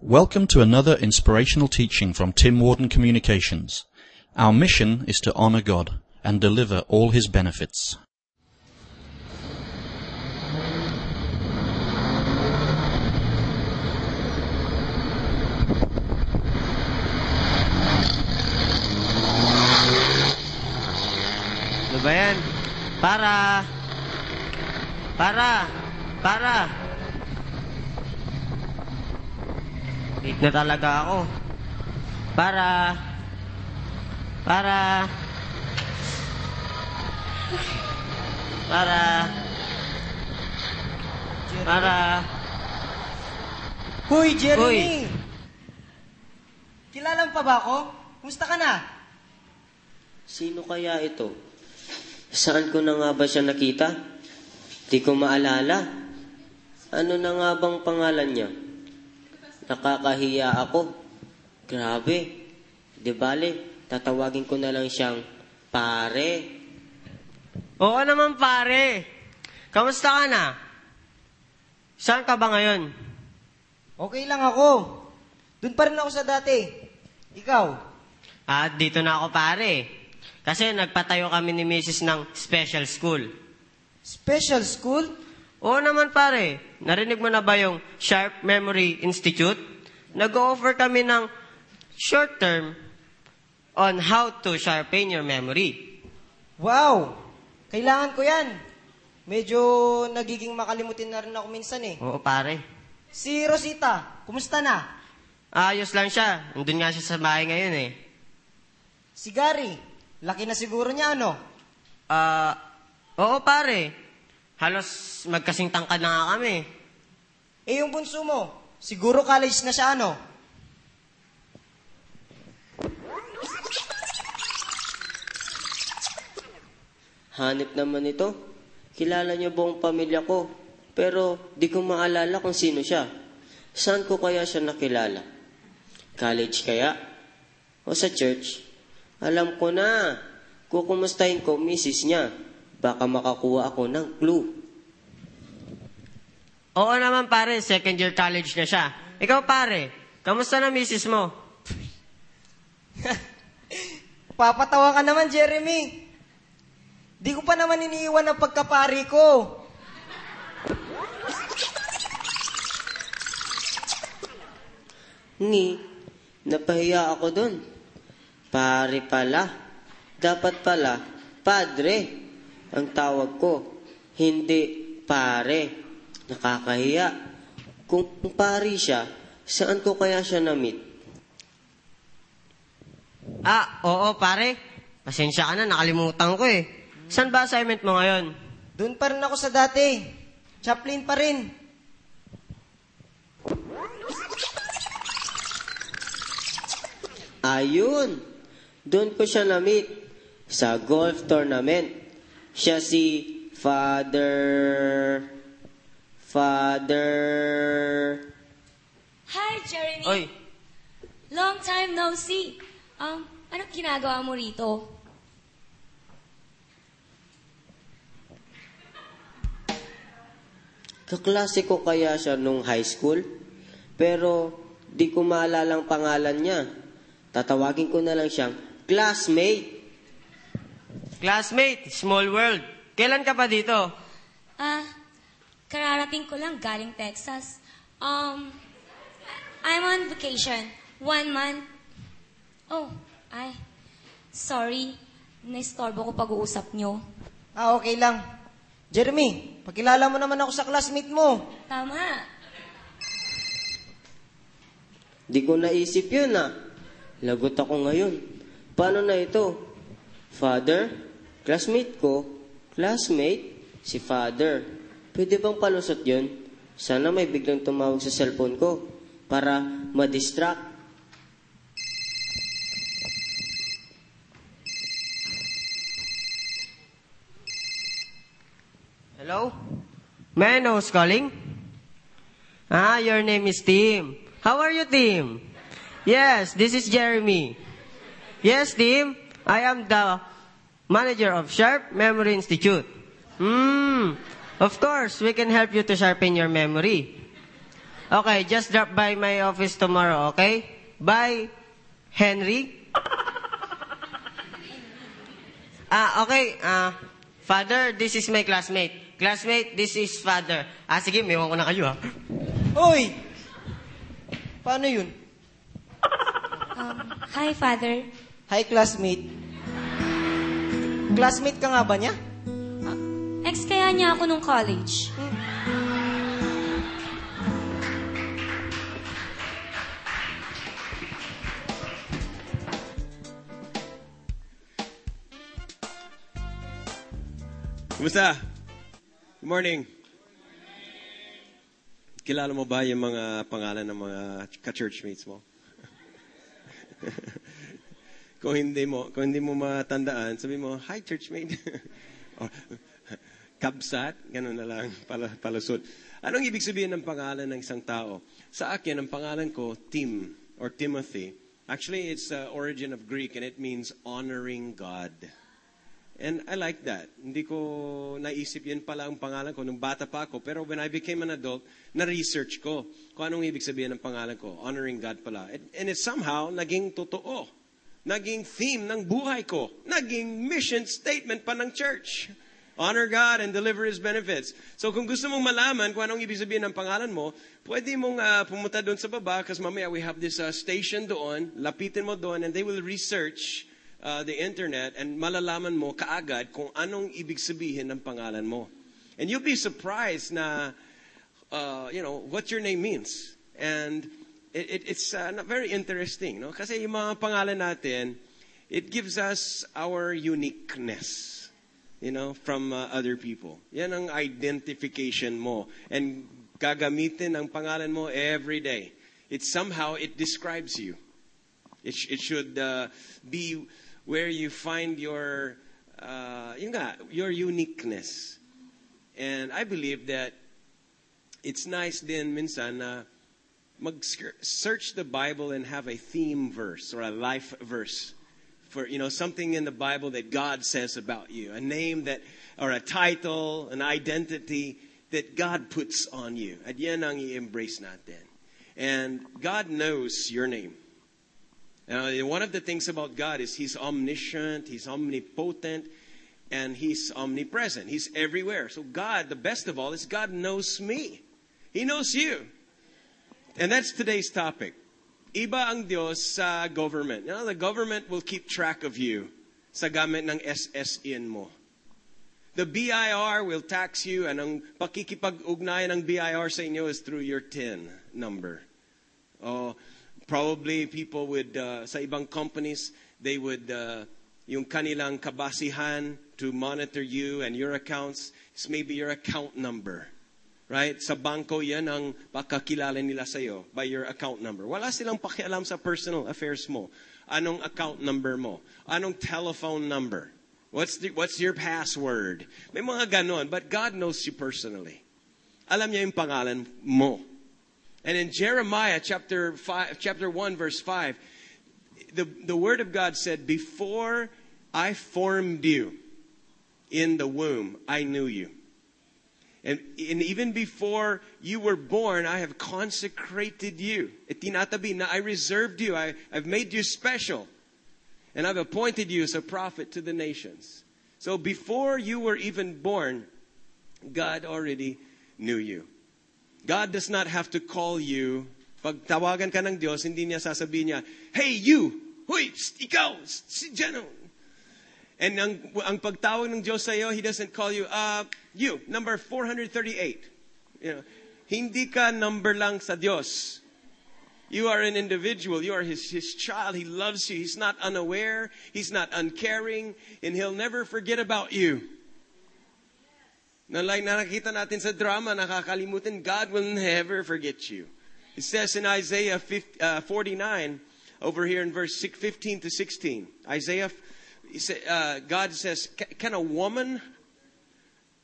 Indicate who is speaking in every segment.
Speaker 1: Welcome to another inspirational teaching from Tim Warden Communications. Our mission is to honor God and deliver all his benefits.
Speaker 2: Ba? Para! Para! Para! Late na talaga ako. Para! Para! Para! Para!
Speaker 3: Hoy, Jeremy!
Speaker 2: Hoy.
Speaker 3: Kilala pa ba ako? Kumusta ka na?
Speaker 2: Sino kaya ito? Saan ko na nga ba siya nakita? Di ko maalala. Ano na nga bang pangalan niya? Nakakahiya ako. Grabe. Di bale, tatawagin ko na lang siyang pare. Oo naman pare. Kamusta ka na? Saan ka ba ngayon?
Speaker 3: Okay lang ako. Doon pa rin ako sa dati. Ikaw?
Speaker 2: Ah, dito na ako pare. Kasi nagpatayo kami ni Mrs. ng special school.
Speaker 3: Special school?
Speaker 2: Oo naman pare, narinig mo na ba yung Sharp Memory Institute? Nag-offer kami ng short term on how to sharpen your memory.
Speaker 3: Wow! Kailangan ko yan. Medyo nagiging makalimutin na rin ako minsan eh.
Speaker 2: Oo pare.
Speaker 3: Si Rosita, kumusta na?
Speaker 2: Ayos lang siya. Nandun nga siya sa bahay ngayon eh.
Speaker 3: Si Gary, laki na siguro niya ano?
Speaker 2: Ah, oo pare. Halos magkasing tangkad na nga kami.
Speaker 3: Eh yung bunso mo, siguro college na siya ano?
Speaker 2: Hanip naman ito. Kilala niyo buong pamilya ko. Pero di ko maalala kung sino siya. Saan ko kaya siya nakilala? College kaya? O sa church? Alam ko na. Kukumustahin ko misis niya. Baka makakuha ako ng clue. Oo naman pare, second year college na siya. Ikaw pare, kamusta na misis mo?
Speaker 3: Papatawa ka naman, Jeremy. Di ko pa naman iniiwan ang pagkapari ko.
Speaker 2: Ni, napahiya ako dun. Pare pala. Dapat pala, padre. Ang tawag ko, hindi pare. Nakakahiya. Kung pari siya, saan ko kaya siya na-meet? Ah, oo pare. Pasensya ka na, nakalimutan ko eh. Saan ba assignment mo ngayon?
Speaker 3: Doon pa rin ako sa dati. Chaplain pa rin.
Speaker 2: Ayun. Doon ko siya na-meet sa golf tournament. Siya si Father... Father...
Speaker 4: Hi, Jeremy.
Speaker 2: Oy,
Speaker 4: Long time no see. Um, anong ginagawa mo rito?
Speaker 2: kaklase ko kaya siya nung high school? Pero di ko maalala ang pangalan niya. Tatawagin ko na lang siyang classmate. Classmate, small world. Kailan ka pa dito?
Speaker 4: Ah, kararating ko lang galing Texas. Um, I'm on vacation. One month. Oh, ay. Sorry. Naistorbo ko pag-uusap nyo.
Speaker 3: Ah, okay lang. Jeremy, pakilala mo naman ako sa classmate mo.
Speaker 4: Tama.
Speaker 2: Di ko naisip yun ah. Lagot ako ngayon. Paano na ito? Father? Classmate ko? Classmate? Si father. Pwede bang palusot yun? Sana may biglang tumawag sa cellphone ko para ma-distract. Hello? May I know who's calling? Ah, your name is Tim. How are you, Tim? Yes, this is Jeremy. Yes, Tim. I am the manager of Sharp Memory Institute. Hmm. Of course, we can help you to sharpen your memory. Okay, just drop by my office tomorrow, okay? Bye, Henry. Ah, okay. Ah, father, this is my classmate. Classmate, this is father. Ah, sige, may ko na kayo, ha?
Speaker 3: Hoy! Paano yun?
Speaker 4: Um, hi, Father.
Speaker 3: Hi, classmate. Classmate ka nga ba niya?
Speaker 4: Ex kaya niya ako nung college.
Speaker 5: Kumusta? Good morning. Kilala mo ba yung mga pangalan ng mga ka-churchmates mo? kung hindi mo, kung hindi mo matandaan, sabi mo, "Hi churchmate." Or, Kabsat, ganun na lang, pala, palusot. Anong ibig sabihin ng pangalan ng isang tao? Sa akin, ang pangalan ko, Tim, or Timothy. Actually, it's the origin of Greek and it means honoring God. And I like that. Hindi ko naisip yun pala ang pangalan ko nung bata pa ako. Pero when I became an adult, na-research ko kung anong ibig sabihin ng pangalan ko. Honoring God pala. And it somehow naging totoo. Naging theme ng buhay ko. Naging mission statement pa ng church. Honor God and deliver His benefits. So kung gusto mong malaman kung anong ibig sabihin ng pangalan mo, pwede mong uh, pumunta doon sa baba kasi mamaya we have this uh, station doon. Lapitin mo doon and they will research uh, the internet and malalaman mo kaagad kung anong ibig sabihin ng pangalan mo. And you'll be surprised na, uh, you know, what your name means. And it, it, it's uh, very interesting, no? Kasi yung mga pangalan natin, it gives us our uniqueness, you know, from uh, other people. Yan ang identification mo. And gagamitin ang pangalan mo every day. It somehow, it describes you. It, it should uh, be where you find your, uh, yun nga, your uniqueness. And I believe that it's nice din minsan na mag-search the Bible and have a theme verse or a life verse for, you know, something in the Bible that God says about you, a name that, or a title, an identity that God puts on you. At yan ang i-embrace natin. And God knows your name. Now, one of the things about God is He's omniscient, He's omnipotent, and He's omnipresent. He's everywhere. So, God, the best of all, is God knows me. He knows you. And that's today's topic. Iba ang Diyos sa government. You know, the government will keep track of you sa gamit ng SSN mo. The BIR will tax you and ang pakikipag-ugnayan ng BIR sa inyo is through your TIN number. Oh, probably people would, uh, sa ibang companies, they would, uh, yung kanilang kabasihan to monitor you and your accounts is maybe your account number. Right? Sa banko yan ang pakakilala nila sa'yo by your account number. Wala silang pakialam sa personal affairs mo. Anong account number mo? Anong telephone number? What's, the, what's your password? May mga ganon, but God knows you personally. Alam niya yung pangalan mo. And in Jeremiah chapter five, chapter 1 verse 5, the, the word of God said, before I formed you in the womb, I knew you. And, and even before you were born, I have consecrated you. I reserved you. I, I've made you special. And I've appointed you as a prophet to the nations. So before you were even born, God already knew you. God does not have to call you. Pag tawagan ka ng Diyos, hindi niya sasabihin niya, Hey, you! Huy, ikaw! Si Jano! And ang, ang pagtawag ng Diyos sa He doesn't call you, uh, you, number 438. You know, hindi ka number lang sa Diyos. You are an individual. You are his, his child. He loves you. He's not unaware. He's not uncaring. And He'll never forget about you. Na like na nakita natin sa drama, nakakalimutan, God will never forget you. It says in Isaiah 50, uh, 49, over here in verse 15 to 16, Isaiah, uh, God says, can a woman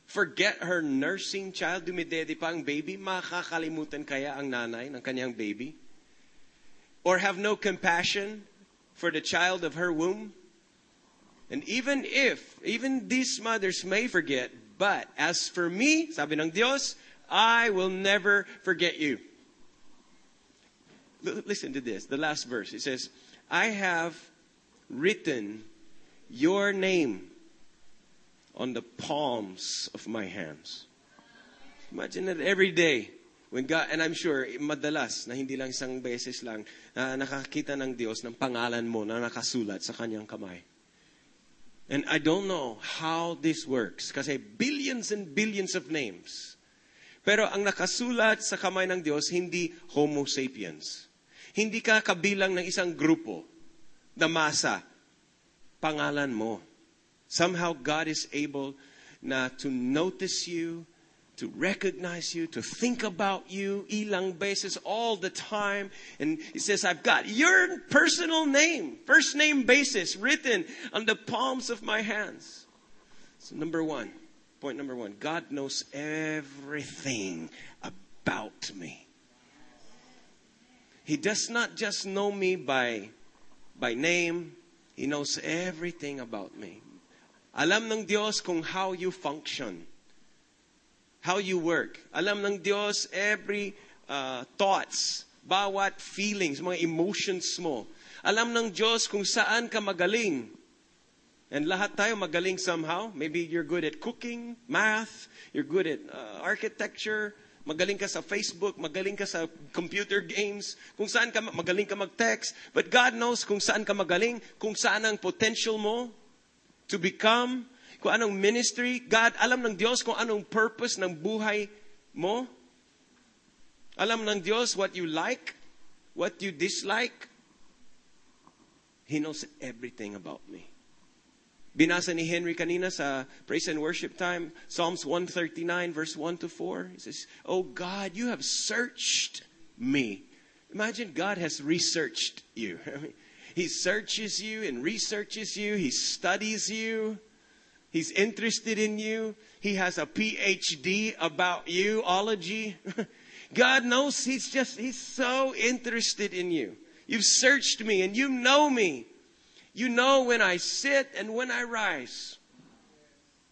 Speaker 5: forget her nursing child? Dumidede pa ang baby? Makakalimutan kaya ang nanay ng kanyang baby? Or have no compassion for the child of her womb? And even if, even these mothers may forget, but as for me, sabi ng Dios, I will never forget you. L- listen to this, the last verse. It says, I have written your name on the palms of my hands. Imagine that every day, when God, and I'm sure, madalas, na hindi lang isang beses lang, na nakakita ng Diyos ng pangalan mo na nakasulat sa kanyang kamay. And I don't know how this works, kasi billions and billions of names. Pero ang nakasulat sa kamay ng Diyos, hindi Homo sapiens. Hindi ka kabilang ng isang grupo na masa. Pangalan mo. Somehow God is able na to notice you, to recognize you, to think about you, ilang basis all the time. And he says, I've got your personal name, first name basis written on the palms of my hands. So number one, point number one, God knows everything about me. He does not just know me by, by name, He knows everything about me. Alam ng Diyos kung how you function, how you work. Alam ng Diyos every uh, thoughts, bawat feelings, mga emotions mo. Alam ng Diyos kung saan ka magaling. And lahat tayo magaling somehow. Maybe you're good at cooking, math, you're good at uh, architecture, magaling ka sa Facebook, magaling ka sa computer games, kung saan ka magaling ka mag-text. But God knows kung saan ka magaling, kung saan ang potential mo to become, kung anong ministry. God, alam ng Diyos kung anong purpose ng buhay mo. Alam ng Diyos what you like, what you dislike. He knows everything about me. Binasa ni Henry kanina sa praise and worship time, Psalms 139 verse 1 to 4. He says, "Oh God, you have searched me." Imagine God has researched you. he searches you and researches you, he studies you. He's interested in you. He has a PhD about you, ology. God knows he's just he's so interested in you. You've searched me and you know me. You know when I sit and when I rise.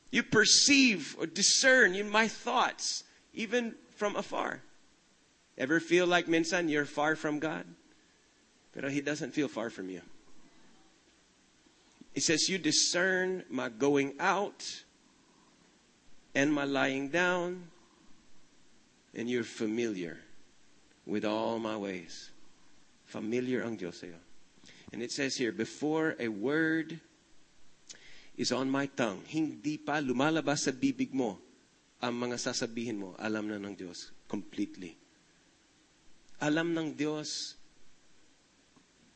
Speaker 5: You perceive or discern my thoughts, even from afar. Ever feel like minsan you're far from God? But He doesn't feel far from you. He says you discern my going out and my lying down, and you're familiar with all my ways. Familiar ang Diyos sa'yo. And it says here, before a word is on my tongue, hindi pa lumalabas sa bibig mo ang mga sasabihin mo, alam na ng Diyos completely. Alam ng Diyos,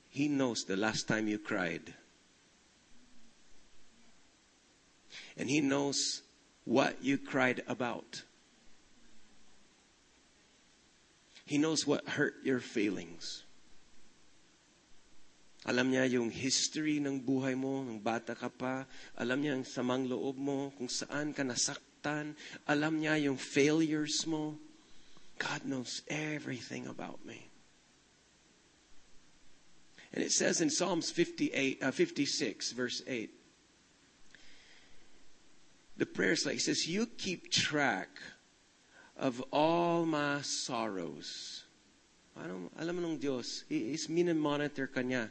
Speaker 5: He knows the last time you cried. And He knows what you cried about. He knows what hurt your feelings. Alam niya yung history ng buhay mo, ng bata ka pa. Alam niya ang samang loob mo, kung saan ka nasaktan. Alam niya yung failures mo. God knows everything about me. And it says in Psalms 58, uh, 56, verse 8, the prayer is like, it says, You keep track of all my sorrows. Alam, alam ng Diyos, He is monitor ka niya.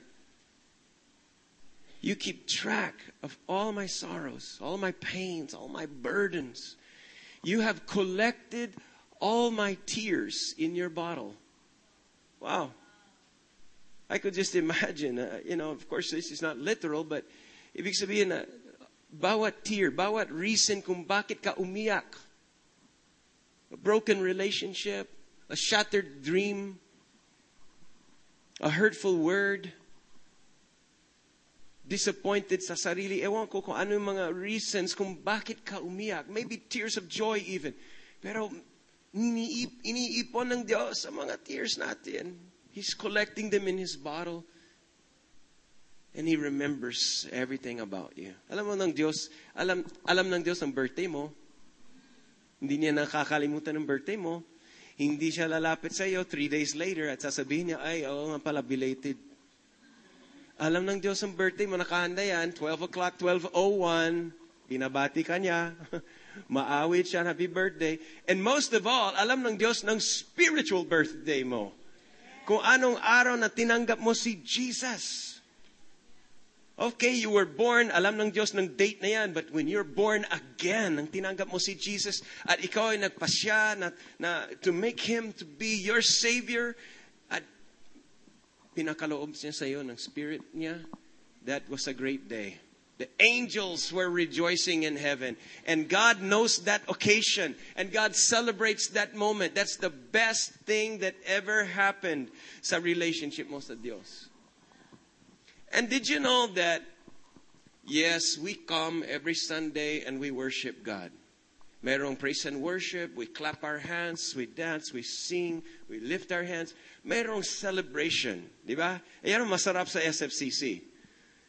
Speaker 5: You keep track of all my sorrows, all my pains, all my burdens. You have collected all my tears in your bottle. Wow. I could just imagine, uh, you know, of course this is not literal, but ibig sabihin na bawat tear, bawat reason kung bakit ka umiyak. A broken relationship, a shattered dream, a hurtful word, disappointed sa sarili. Ewan ko kung ano yung mga reasons kung bakit ka umiyak. Maybe tears of joy even. Pero iniip, iniipon ng Diyos sa mga tears natin. He's collecting them in His bottle. And He remembers everything about you. Alam mo ng Diyos, alam, alam ng Diyos ang birthday mo. Hindi niya nakakalimutan ng birthday mo. Hindi siya lalapit sa iyo three days later at sasabihin niya, ay, oo nga pala, belated. Alam ng Diyos ang birthday mo, nakahanda yan, 12 o'clock, 12.01, binabati ka niya, maawit siya, happy birthday. And most of all, alam ng Diyos ng spiritual birthday mo. Kung anong araw na tinanggap mo si Jesus. Okay, you were born, alam ng Diyos ng date na yan, but when you're born again, nang tinanggap mo si Jesus, at ikaw ay nagpasya na, na to make Him to be your Savior, pinakaloob niya sa iyo ng Spirit niya, that was a great day. The angels were rejoicing in heaven. And God knows that occasion. And God celebrates that moment. That's the best thing that ever happened sa relationship mo sa Dios. And did you know that, yes, we come every Sunday and we worship God. Merong praise and worship, we clap our hands, we dance, we sing, we lift our hands. Merong celebration, di ba? Ayan ang masarap sa SFCC.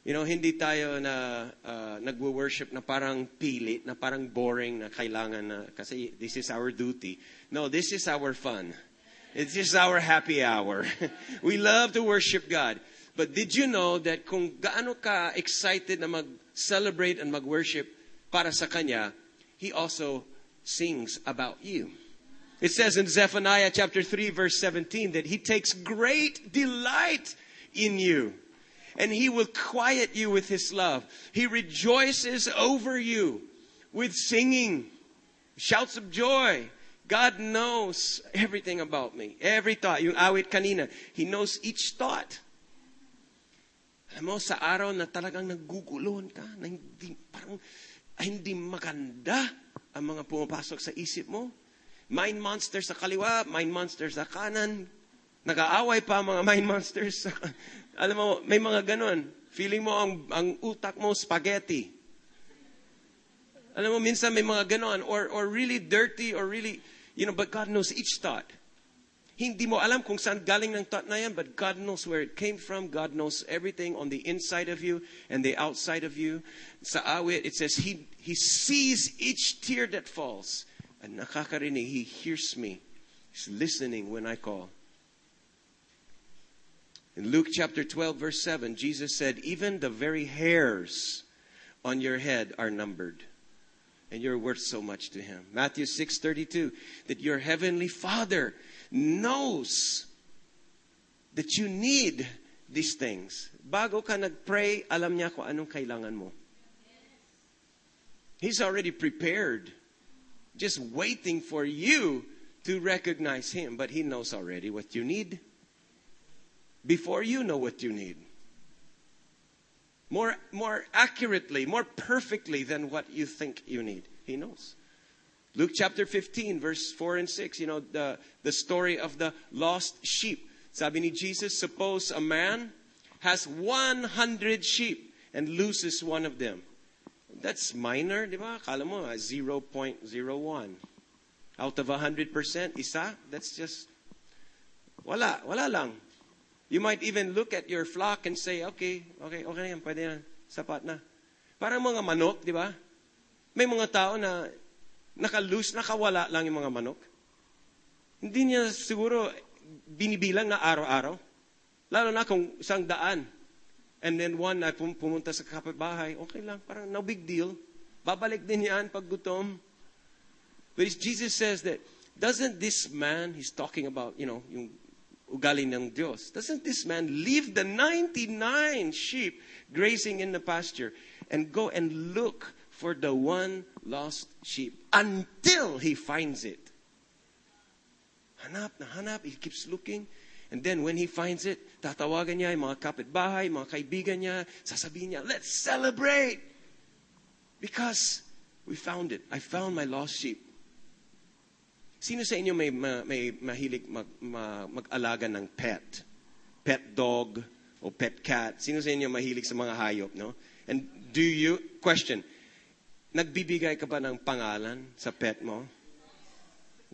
Speaker 5: You know, hindi tayo na uh, nagwo-worship na parang pilit, na parang boring, na kailangan na, kasi this is our duty. No, this is our fun. It's just our happy hour. we love to worship God. But did you know that kung gaano ka excited na mag-celebrate and mag-worship para sa Kanya, He also sings about you. It says in Zephaniah chapter 3 verse 17 that He takes great delight in you. And He will quiet you with His love. He rejoices over you with singing, shouts of joy. God knows everything about me. Every thought. Yung awit kanina. He knows each thought. Alam mo, sa araw na talagang nagugulon ka, na hindi, parang, ay hindi maganda ang mga pumapasok sa isip mo. Mind monsters sa kaliwa, mind monsters sa kanan. Nag-aaway pa mga mind monsters alam mo, may mga ganon. Feeling mo ang, ang utak mo spaghetti. Alam mo, minsan may mga ganon. Or, or really dirty, or really, you know, but God knows each thought. Hindi mo alam kung saan galing ng thought na yan, but God knows where it came from. God knows everything on the inside of you and the outside of you. Sa awit, it says, He, he sees each tear that falls. And nakakarinig, He hears me. He's listening when I call. In Luke chapter 12, verse 7, Jesus said, Even the very hairs on your head are numbered. And you're worth so much to Him. Matthew 6, 32, that your heavenly Father knows that you need these things. Bago ka nag-pray, alam niya kung anong kailangan mo. He's already prepared, just waiting for you to recognize Him. But He knows already what you need before you know what you need. More, more accurately, more perfectly than what you think you need. He knows. Luke chapter 15, verse 4 and 6, you know, the, the story of the lost sheep. Sabi ni Jesus, suppose a man has 100 sheep and loses one of them. That's minor, di ba? Kala mo, ah, 0.01. Out of 100%, isa, that's just, wala, wala lang. You might even look at your flock and say, okay, okay, okay na yan, pwede na, sapat na. Parang mga manok, di ba? May mga tao na naka-loose, nakawala lang yung mga manok. Hindi niya siguro binibilang na araw-araw. Lalo na kung isang daan. And then one na pumunta sa kapitbahay, okay lang, parang no big deal. Babalik din yan pag gutom. But Jesus says that, doesn't this man, he's talking about, you know, yung ugali ng Diyos. Doesn't this man leave the 99 sheep grazing in the pasture and go and look for the one lost sheep until he finds it? Hanap na hanap, he keeps looking. And then when he finds it, tatawagan niya yung mga kapitbahay, mga kaibigan niya, sasabihin niya, let's celebrate! Because we found it. I found my lost sheep. Sino sa inyo may, may mahilig mag, mag-alaga ng pet? Pet dog o pet cat? Sino sa inyo mahilig sa mga hayop, no? And do you, question, nagbibigay ka ba ng pangalan sa pet mo?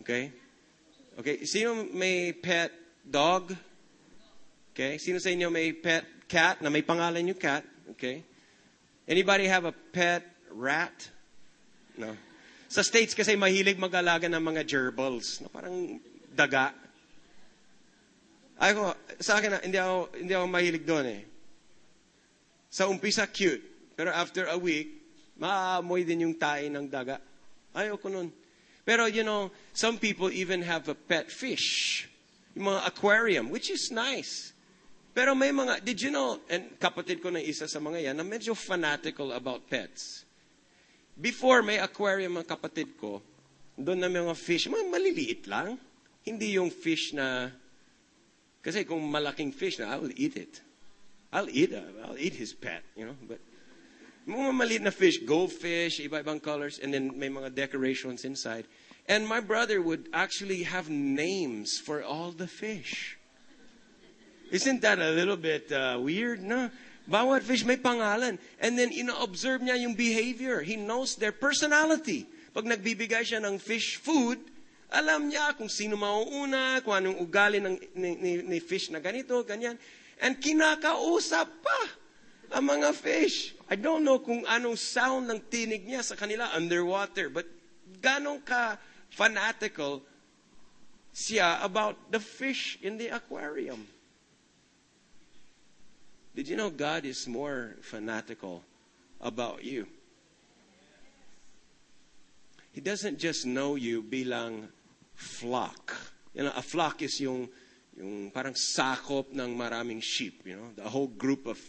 Speaker 5: Okay? Okay, sino may pet dog? Okay, sino sa inyo may pet cat na may pangalan yung cat? Okay? Anybody have a pet rat? No. Sa States kasi mahilig mag-alaga ng mga gerbils, no, parang daga. Ako, sa akin, hindi ako, hindi ako mahilig doon eh. Sa umpisa, cute. Pero after a week, maamoy din yung tae ng daga. Ayoko nun. Pero, you know, some people even have a pet fish. Yung mga aquarium, which is nice. Pero may mga, did you know, and kapatid ko na isa sa mga yan, na medyo fanatical about pets. Before may aquarium ang kapatid ko, doon na mga fish, mga maliliit lang. Hindi yung fish na, kasi kung malaking fish na, I will eat it. I'll eat, uh, I'll eat his pet, you know, but mga maliit na fish, goldfish, iba-ibang colors, and then may mga decorations inside. And my brother would actually have names for all the fish. Isn't that a little bit uh, weird, no? Bawat fish may pangalan. And then ino-observe niya yung behavior. He knows their personality. Pag nagbibigay siya ng fish food, alam niya kung sino mauuna, kung anong ugali ng, ni, ni, ni fish na ganito, ganyan. And kinakausap pa ang mga fish. I don't know kung anong sound ng tinig niya sa kanila underwater, but ganong ka fanatical siya about the fish in the aquarium. Did you know God is more fanatical about you? He doesn't just know you bilang flock. You know, a flock is yung, yung parang sakop ng maraming sheep, you know, the whole group of.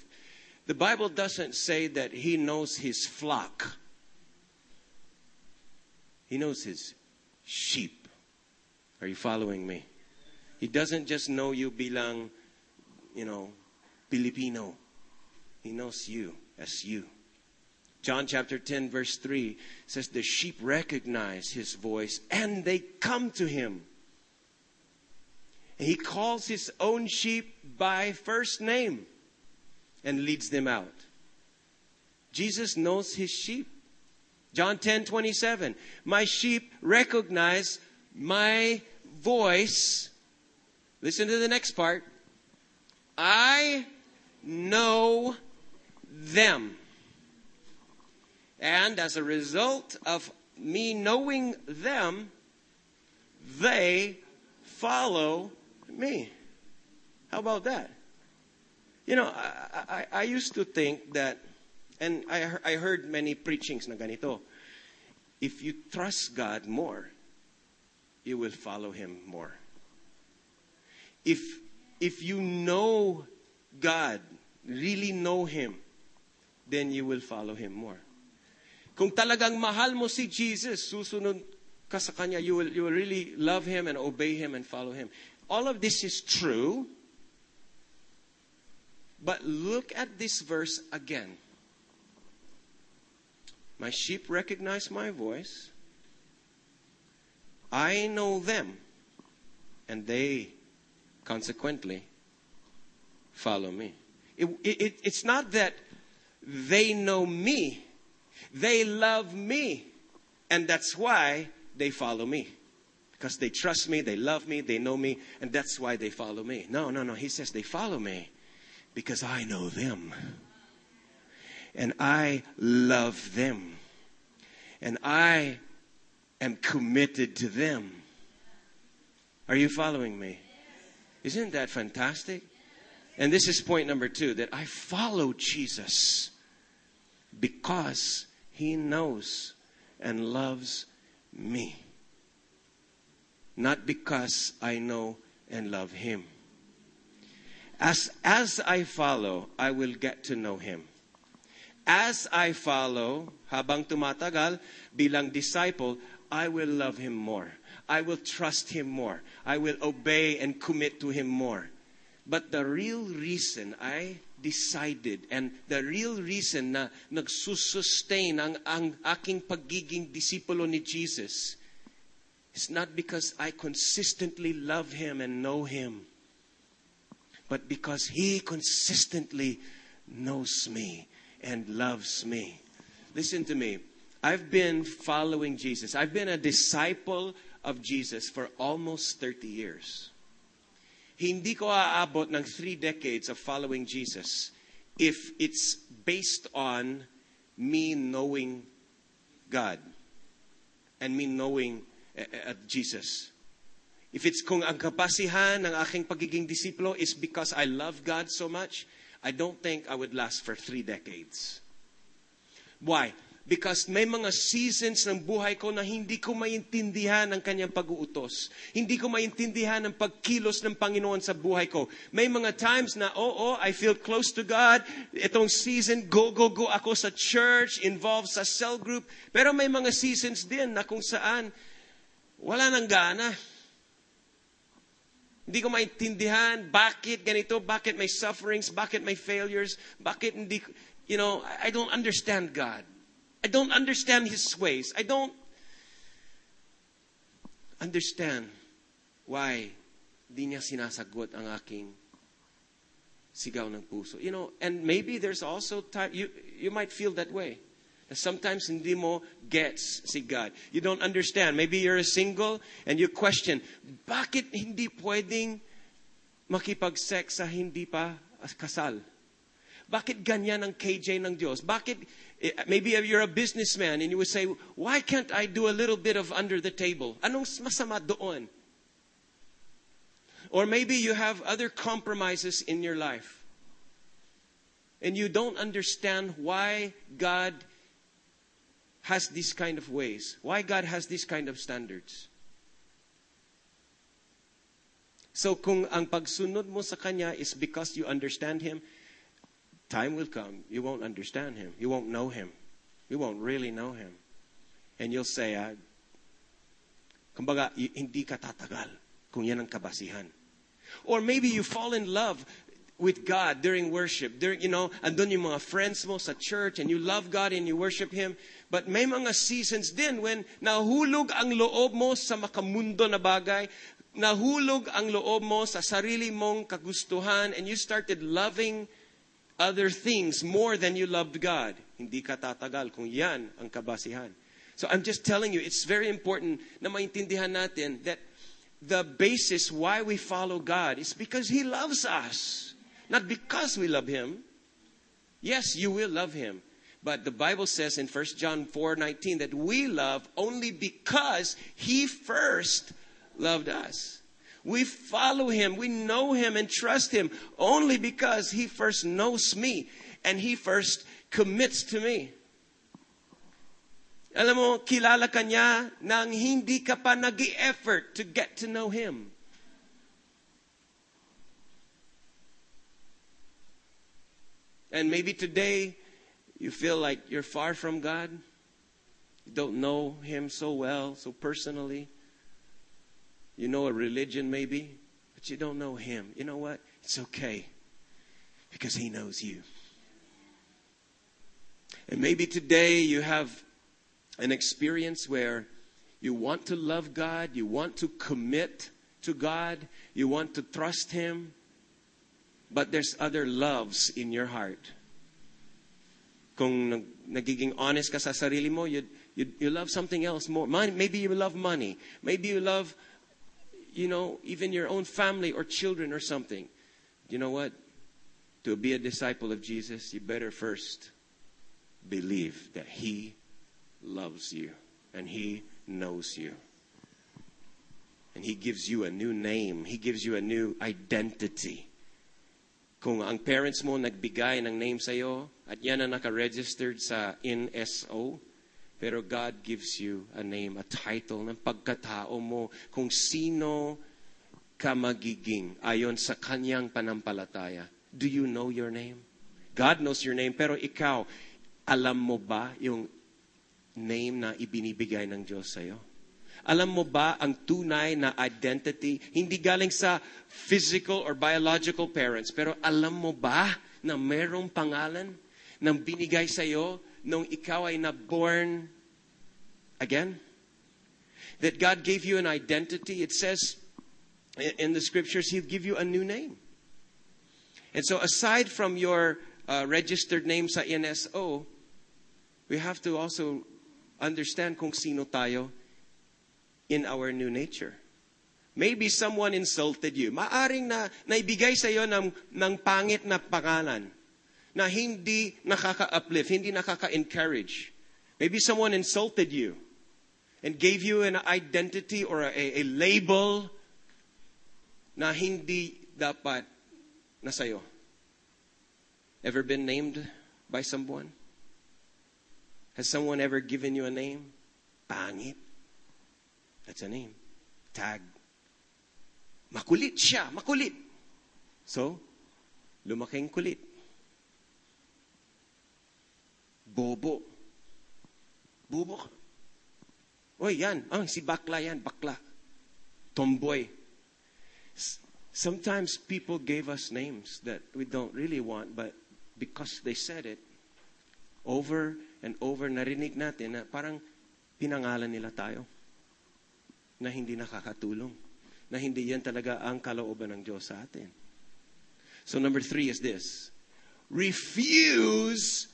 Speaker 5: The Bible doesn't say that He knows His flock. He knows His sheep. Are you following me? He doesn't just know you bilang, you know, Filipino. He knows you as you. John chapter 10, verse 3 says, The sheep recognize his voice and they come to him. He calls his own sheep by first name and leads them out. Jesus knows his sheep. John 10, 27. My sheep recognize my voice. Listen to the next part. I know them. And as a result of me knowing them, they follow me. How about that? You know, I, I, I used to think that, and I, I heard many preachings na ganito. If you trust God more, you will follow Him more. If, if you know God, really know Him, then you will follow Him more. Kung talagang mahal mo si Jesus, susunod ka sa Kanya, you will, you will really love Him and obey Him and follow Him. All of this is true, but look at this verse again. My sheep recognize my voice. I know them, and they consequently follow me. It, it, it's not that they know me, they love me, and that's why they follow me. Because they trust me, they love me, they know me, and that's why they follow me. No, no, no. He says they follow me because I know them. And I love them. And I am committed to them. Are you following me? Isn't that fantastic? And this is point number two that I follow Jesus because he knows and loves me. Not because I know and love him. As, as I follow, I will get to know him. As I follow, habang tumatagal, bilang disciple, I will love him more. I will trust him more. I will obey and commit to him more. But the real reason I decided and the real reason na nagsusustain ang, ang aking pagiging disipulo ni Jesus is not because I consistently love him and know him, but because he consistently knows me and loves me. Listen to me. I've been following Jesus. I've been a disciple of Jesus for almost 30 years. Hindi ko aabot ng three decades of following Jesus if it's based on me knowing God and me knowing uh, Jesus. If it's kung ang kapasihan ng aking pagiging disipulo is because I love God so much, I don't think I would last for three decades. Why? Because may mga seasons ng buhay ko na hindi ko maintindihan ang kanyang pag-uutos. Hindi ko maintindihan ang pagkilos ng Panginoon sa buhay ko. May mga times na, oo, I feel close to God. Itong season, go, go, go ako sa church, involved sa cell group. Pero may mga seasons din na kung saan wala nang gana. Hindi ko maintindihan bakit ganito, bakit may sufferings, bakit may failures, bakit hindi, you know, I don't understand God. I don't understand His ways. I don't understand why di niya sinasagot ang aking sigaw ng puso. You know, and maybe there's also time, you, you might feel that way. Sometimes hindi mo gets si God. You don't understand. Maybe you're a single and you question, bakit hindi pwedeng makipag-sex sa hindi pa kasal? Bakit ganyan ang KJ ng Diyos? Bakit, maybe you're a businessman and you would say, why can't I do a little bit of under the table? Anong masama doon? Or maybe you have other compromises in your life. And you don't understand why God has these kind of ways, why God has these kind of standards. So kung ang pagsunod mo sa Kanya is because you understand Him, time will come, you won't understand Him. You won't know Him. You won't really know Him. And you'll say, ah, kumbaga, hindi ka tatagal kung yan ang kabasihan. Or maybe you fall in love with God during worship. During, you know, andun yung mga friends mo sa church and you love God and you worship Him. But may mga seasons din when nahulog ang loob mo sa makamundo na bagay, nahulog ang loob mo sa sarili mong kagustuhan and you started loving other things more than you loved God. Hindi ka tatagal kung yan ang kabasihan. So I'm just telling you, it's very important na maintindihan natin that the basis why we follow God is because He loves us. Not because we love Him. Yes, you will love Him. But the Bible says in 1 John 4:19 that we love only because He first loved us. We follow Him, we know Him and trust Him only because He first knows me and He first commits to me. Alam mo, kilala ka niya nang hindi ka pa nag effort to get to know Him. And maybe today you feel like you're far from God. You don't know Him so well, so personally. You know a religion maybe, but you don't know Him. You know what? It's okay because He knows you. And maybe today you have an experience where you want to love God, you want to commit to God, you want to trust Him, but there's other loves in your heart. Kung nag- nagiging honest ka sa sarili mo, you, you, you love something else more. Mon- Maybe you love money. Maybe you love, you know, even your own family or children or something. You know what? To be a disciple of Jesus, you better first believe that He loves you and He knows you. And He gives you a new name. He gives you a new identity. Kung ang parents mo nagbigay ng name sa'yo at yan ang naka-registered sa NSO, pero God gives you a name, a title ng pagkatao mo kung sino ka magiging ayon sa kanyang panampalataya. Do you know your name? God knows your name, pero ikaw, alam mo ba yung name na ibinibigay ng Diyos sa'yo? Alam mo ba ang tunay na identity? Hindi galing sa physical or biological parents, pero alam mo ba na merong pangalan nang binigay sa'yo nung ikaw ay na-born again? That God gave you an identity. It says in the scriptures, He'll give you a new name. And so aside from your uh, registered name sa NSO, we have to also understand kung sino tayo in our new nature. Maybe someone insulted you. Maaring na naibigay sa iyo ng, ng pangit na pangalan na hindi nakaka-uplift, hindi nakaka-encourage. Maybe someone insulted you and gave you an identity or a, a label na hindi dapat na sa'yo. Ever been named by someone? Has someone ever given you a name? Pangit. That's a name. Tag. Makulit siya, makulit. So, lumaking kulit. Bobo. Bobo. Oy, yan. Ah, si bakla yan, bakla. Tomboy. Sometimes people gave us names that we don't really want, but because they said it, over and over, narinig natin na parang pinangalan nila tayo na hindi nakakatulong, na hindi yan talaga ang kalooban ng Diyos sa atin. So number three is this. Refuse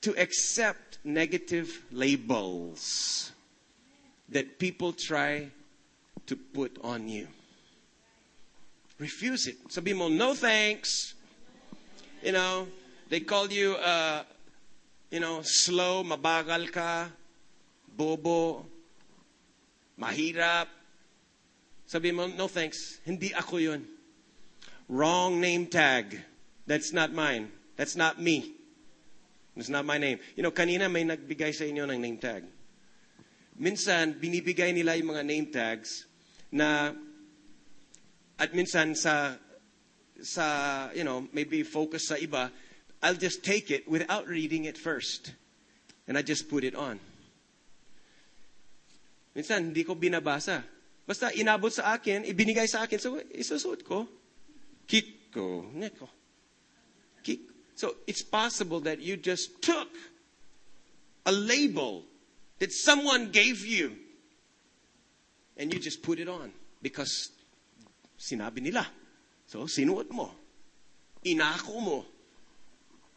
Speaker 5: to accept negative labels that people try to put on you. Refuse it. Sabi mo, no thanks. You know, they call you, uh, you know, slow, mabagal ka, bobo, mahirap. Sabi mo, no thanks. Hindi ako yun. Wrong name tag. That's not mine. That's not me. That's not my name. You know, kanina may nagbigay sa inyo ng name tag. Minsan, binibigay nila yung mga name tags na at minsan sa sa you know maybe focus sa iba I'll just take it without reading it first. And I just put it on. Minsan hindi ko binabasa. Basta inabot sa akin ibinigay sa akin so isusuot ko. Kiko neko Kik so it's possible that you just took a label that someone gave you and you just put it on because sinabi nila. So, sinuot mo. Inako mo.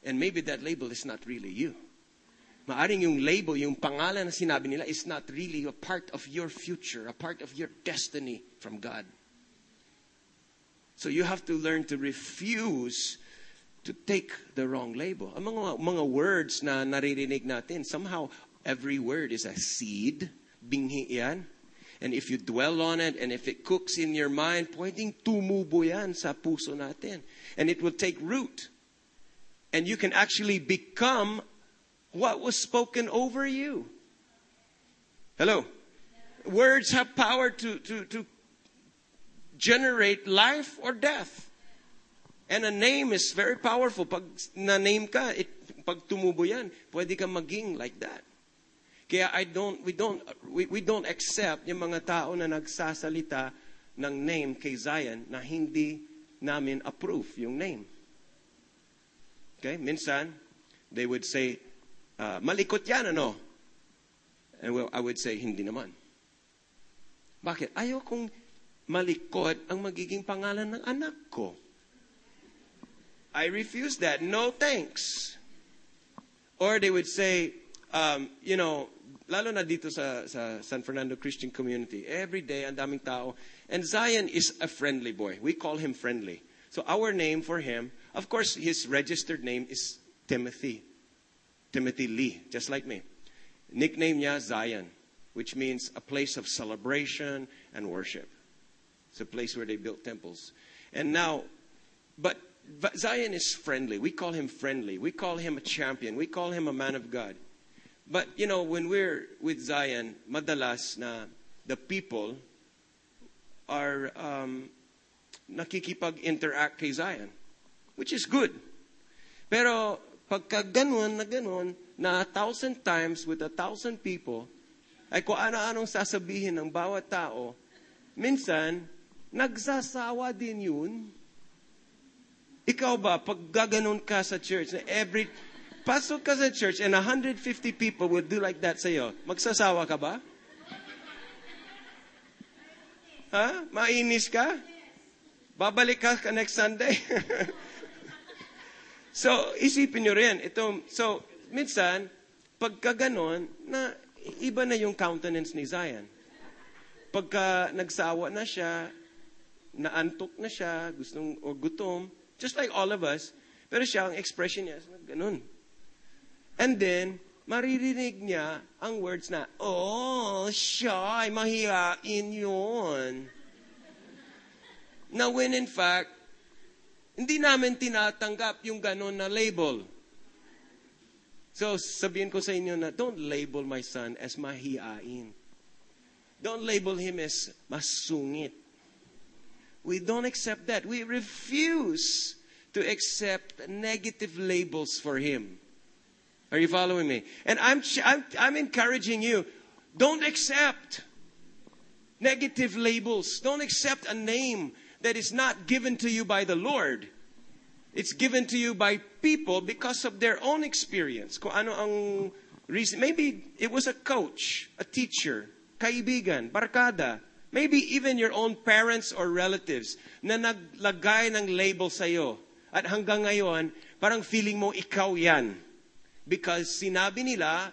Speaker 5: And maybe that label is not really you. Maaring yung label, yung pangalan na sinabi nila is not really a part of your future, a part of your destiny from God. So you have to learn to refuse to take the wrong label. Ang mga, mga words na naririnig natin, somehow every word is a seed. Yan. And if you dwell on it and if it cooks in your mind, pwedeng tumubo yan sa puso natin. And it will take root. And you can actually become what was spoken over you. Hello? Words have power to, to, to generate life or death. And a name is very powerful. Pag na-name ka, it, pag tumubo yan, pwede ka maging like that. Kaya I don't, we don't, we, we don't accept yung mga tao na nagsasalita ng name kay Zion na hindi namin approve yung name. Okay? Minsan, they would say, uh, malikot yan, ano? And well, I would say, hindi naman. Bakit? Ayaw kong malikot ang magiging pangalan ng anak ko. I refuse that. No thanks. Or they would say, um, you know, lalo na dito sa, sa San Fernando Christian Community, every day, ang daming tao. And Zion is a friendly boy. We call him friendly. So our name for him, of course, his registered name is Timothy. Timothy Lee, just like me. Nickname niya Zion, which means a place of celebration and worship. It's a place where they built temples. And now, but, but Zion is friendly. We call him friendly. We call him a champion. We call him a man of God. But, you know, when we're with Zion, madalas na the people are um, nakikipag-interact kay Zion, which is good. Pero pagka ganun na ganun, na a thousand times with a thousand people, ay kung ano-anong sasabihin ng bawat tao, minsan, nagsasawa din yun. Ikaw ba, pag gaganon ka sa church, na every, pasok ka sa church and 150 people will do like that sa'yo, magsasawa ka ba? Ha? Mainis ka? Babalik ka next Sunday? so, isipin nyo rin. Ito, so, minsan, pagka ganon, na iba na yung countenance ni Zion. Pagka nagsawa na siya, naantok na siya, gustong, o gutom, just like all of us, pero siya, ang expression niya, ganun. And then, maririnig niya ang words na, oh, shy, mahihain yun. Na when in fact, hindi namin tinatanggap yung ganon na label. So, sabihin ko sa inyo na don't label my son as mahiyain. Don't label him as masungit. We don't accept that. We refuse to accept negative labels for him. Are you following me? And I'm, I'm, I'm encouraging you, don't accept negative labels. Don't accept a name that is not given to you by the Lord. It's given to you by people because of their own experience. Ano ang reason. Maybe it was a coach, a teacher, kaibigan, barkada. Maybe even your own parents or relatives na naglagay ng label sa'yo. At hanggang ngayon, parang feeling mo ikaw yan. Because sinabi nila,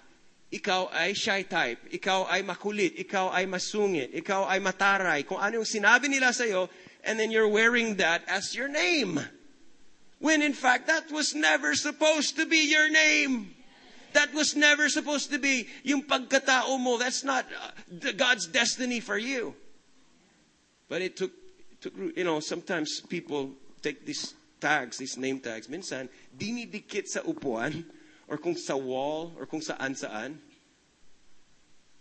Speaker 5: ikaw ay shy type, ikaw ay makulit, ikaw ay masungit, ikaw ay mataray. Kung ano yung sinabi nila sa'yo, and then you're wearing that as your name. When in fact, that was never supposed to be your name. That was never supposed to be yung pagkatao mo. That's not uh, God's destiny for you. But it took, it took, you know, sometimes people take these tags, these name tags. Minsan, dinidikit sa upuan or kung sa wall or kung saan saan.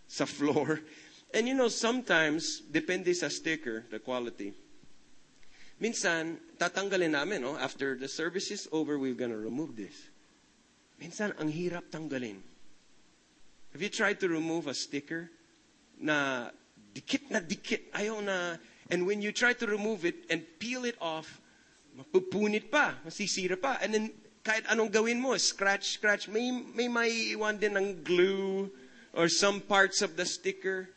Speaker 5: Sa floor. And you know, sometimes, depende sa sticker, the quality. Minsan, tatanggalin namin, no? After the service is over, we're gonna remove this. Minsan, ang hirap tanggalin. Have you tried to remove a sticker na dikit na dikit, ayaw na, and when you try to remove it and peel it off, mapupunit pa, masisira pa. And then, kahit anong gawin mo, scratch, scratch, may, may maiiwan din ng glue or some parts of the sticker.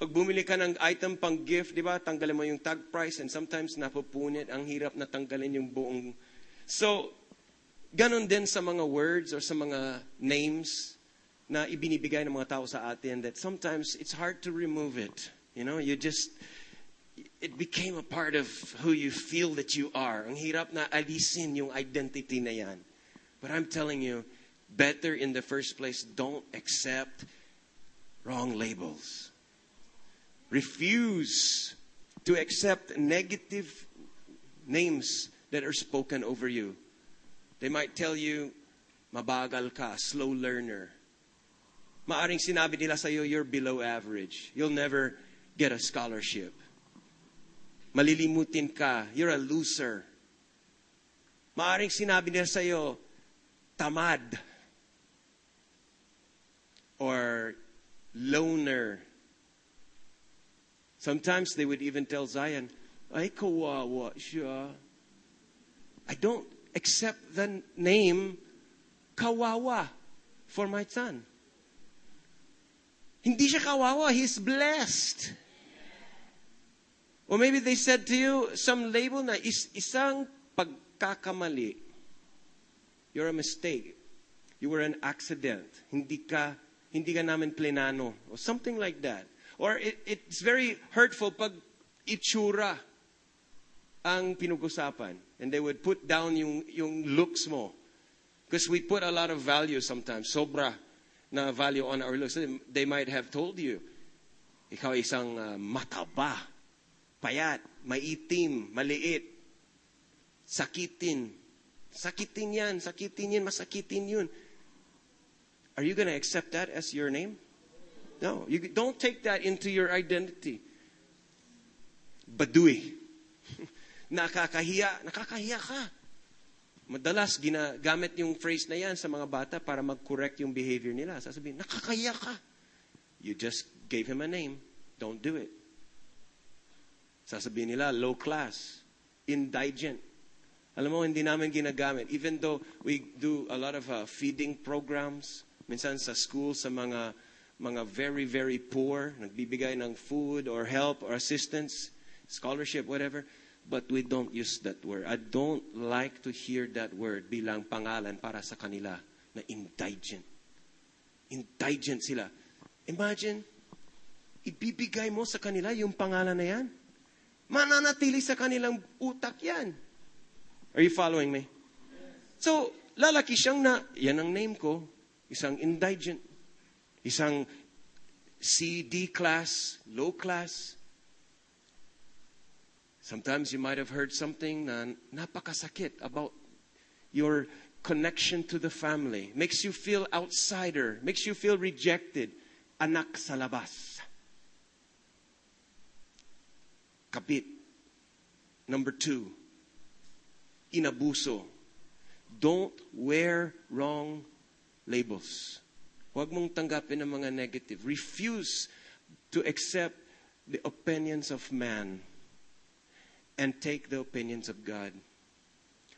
Speaker 5: Pag bumili ka ng item pang gift, di ba, tanggalin mo yung tag price and sometimes napupunit, ang hirap na tanggalin yung buong. So, ganon din sa mga words or sa mga names na ibinibigay ng mga tao sa atin that sometimes it's hard to remove it. You know, you just, it became a part of who you feel that you are. Ang hirap na alisin yung identity na yan. But I'm telling you, better in the first place, don't accept wrong labels. Refuse to accept negative names that are spoken over you. They might tell you, mabagal ka, slow learner. Maaring sinabi nila sa'yo, you're below average. You'll never get a scholarship. Malilimutin ka, you're a loser. Maaring sinabi nila sa'yo, tamad. Or loner. Sometimes they would even tell Zion, ay kawawa siya. I don't accept the name kawawa for my son. Hindi siya kawawa, he's blessed. Or maybe they said to you some label na is, isang pagkakamali. You're a mistake. You were an accident. Hindi ka, hindi ka namin plenano. Or something like that. Or it, it's very hurtful pag itsura ang pinag-usapan. And they would put down yung, yung looks mo. Because we put a lot of value sometimes. Sobra na value on our looks. They might have told you, ikaw isang uh, mataba, payat, maitim, maliit, sakitin. Sakitin yan, sakitin yan, masakitin yun. Are you going to accept that as your name? No, you don't take that into your identity. Badui. nakakahiya, nakakahiya ka. Madalas ginagamit yung phrase na yan sa mga bata para mag-correct yung behavior nila. Sasabihin, nakakahiya ka. You just gave him a name. Don't do it. Sasabihin nila, low class, indigent. Alam mo, hindi namin ginagamit. Even though we do a lot of uh, feeding programs, minsan sa school, sa mga mga very, very poor, nagbibigay ng food or help or assistance, scholarship, whatever. But we don't use that word. I don't like to hear that word bilang pangalan para sa kanila na indigent. Indigent sila. Imagine, ibibigay mo sa kanila yung pangalan na yan. Mananatili sa kanilang utak yan. Are you following me? So, lalaki siyang na, yan ang name ko, isang indigent. Isang CD class, low class. Sometimes you might have heard something na napakasakit about your connection to the family, makes you feel outsider, makes you feel rejected. Anak sa labas. Kapit. Number two, inabuso. Don't wear wrong labels. Huwag mong tanggapin ang mga negative. Refuse to accept the opinions of man and take the opinions of God.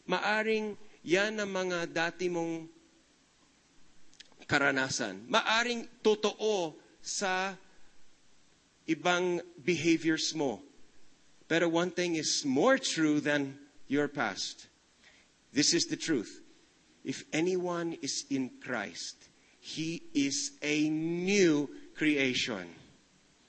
Speaker 5: Maaring yan ang mga dati mong karanasan. Maaring totoo sa ibang behaviors mo. Pero one thing is more true than your past. This is the truth. If anyone is in Christ, he is a new creation.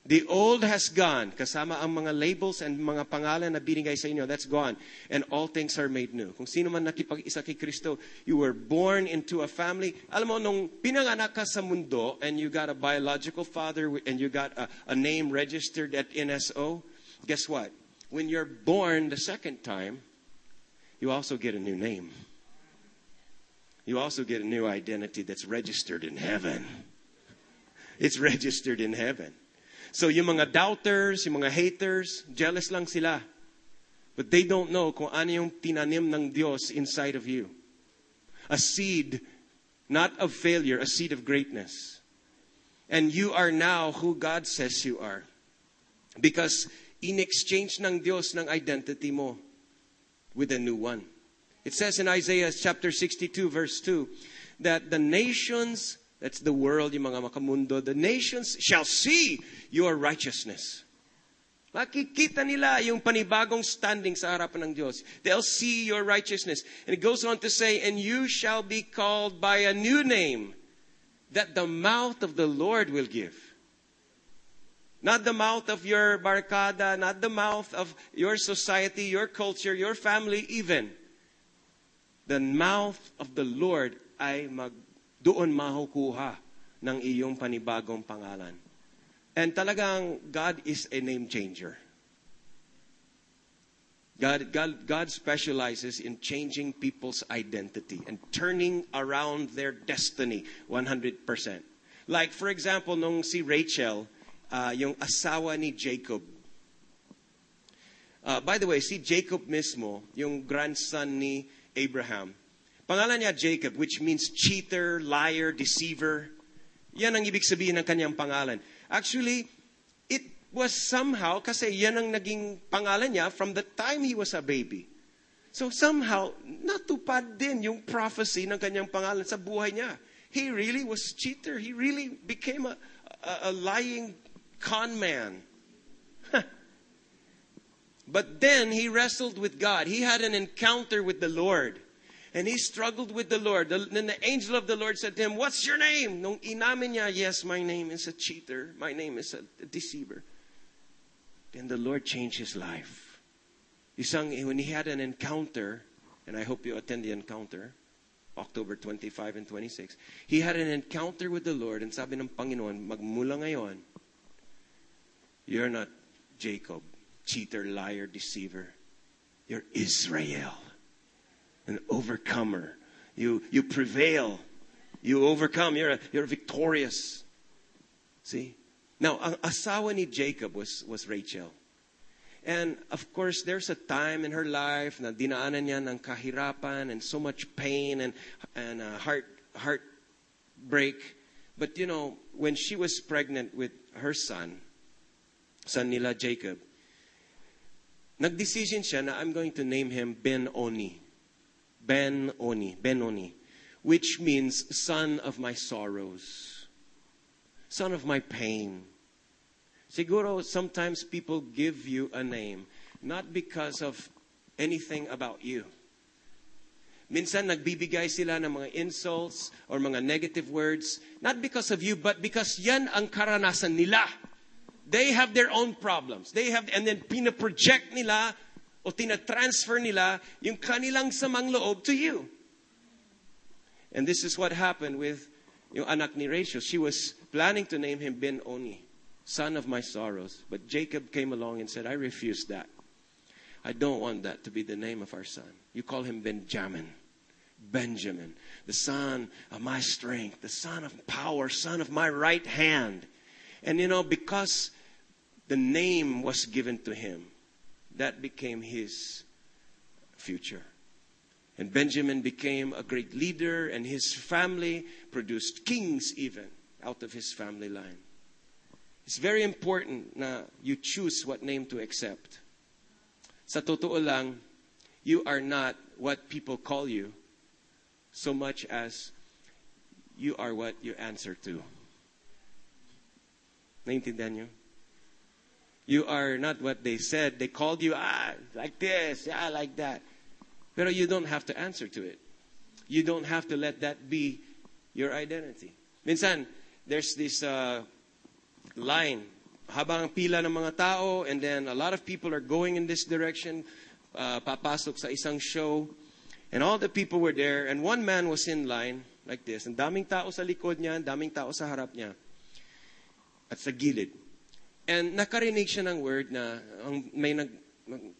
Speaker 5: The old has gone, kasama ang mga labels and mga pangalan na binigay sa inyo, that's gone. And all things are made new. Kung sino man nakipag-isa kay Kristo, you were born into a family. Alam mo, nung pinanganak ka sa mundo and you got a biological father and you got a, a name registered at NSO, guess what? When you're born the second time, you also get a new name. You also get a new identity that's registered in heaven. It's registered in heaven. So yung mga doubters, yung mga haters, jealous lang sila. But they don't know kung ano yung tinanim ng Diyos inside of you. A seed, not of failure, a seed of greatness. And you are now who God says you are. Because in exchange ng Diyos ng identity mo with a new one. It says in Isaiah chapter 62 verse 2 that the nations that's the world, yung mga makamundo. The nations shall see your righteousness. Makikita nila yung panibagong standing sa harapan ng Diyos. They'll see your righteousness. And it goes on to say, and you shall be called by a new name that the mouth of the Lord will give. Not the mouth of your barkada, not the mouth of your society, your culture, your family even. The mouth of the Lord ay mag doon mahukuha ng iyong panibagong pangalan. And talagang God is a name changer. God, God, God specializes in changing people's identity and turning around their destiny 100%. Like, for example, nung si Rachel, uh, yung asawa ni Jacob. Uh, by the way, si Jacob mismo, yung grandson ni Abraham, pangalan niya Jacob, which means cheater, liar, deceiver. Yan ang ibig sabihin ng kanyang pangalan. Actually, it was somehow, kasi yan ang naging pangalan niya from the time he was a baby. So somehow, natupad din yung prophecy ng kanyang pangalan sa buhay niya. He really was cheater. He really became a, a, a lying con man. but then he wrestled with God. He had an encounter with the Lord. And he struggled with the Lord. Then the angel of the Lord said to him, What's your name? Nung inamin niya, Yes, my name is a cheater. My name is a deceiver. Then the Lord changed his life. Isang, when he had an encounter, and I hope you attend the encounter, October 25 and 26, he had an encounter with the Lord, and sabi ng Panginoon, magmula ngayon, you're not Jacob, cheater, liar, deceiver. You're Israel an overcomer. You, you prevail. You overcome. You're, a, you're victorious. See? Now, ang asawa ni Jacob was, was Rachel. And of course, there's a time in her life na dinaanan niya ng kahirapan and so much pain and, and heart, heartbreak. But you know, when she was pregnant with her son, son nila Jacob, nagdecision siya na I'm going to name him Ben Oni. Ben Oni, Benoni, which means son of my sorrows, son of my pain. Siguro, sometimes people give you a name not because of anything about you. Minsan nagbibigay sila ng mga insults or mga negative words, not because of you, but because yan ang karanasan nila. They have their own problems. They have, and then pinaproject nila o tinatransfer nila yung kanilang samang loob to you. And this is what happened with yung anak ni Rachel. She was planning to name him Ben Oni, son of my sorrows. But Jacob came along and said, I refuse that. I don't want that to be the name of our son. You call him Benjamin. Benjamin, the son of my strength, the son of power, son of my right hand. And you know, because the name was given to him, that became his future. And Benjamin became a great leader, and his family produced kings even out of his family line. It's very important na you choose what name to accept. Sa totoo lang, you are not what people call you so much as you are what you answer to. Naintindihan nyo? You are not what they said. They called you, ah, like this, yeah, like that. But you don't have to answer to it. You don't have to let that be your identity. Minsan, there's this uh, line, habang pila ng mga tao, and then a lot of people are going in this direction, uh, papasok sa isang show, and all the people were there, and one man was in line, like this, and daming tao sa likod niya, daming tao sa harap niya, at sa gilid. And nakarinig siya ng word na, ang, may nag,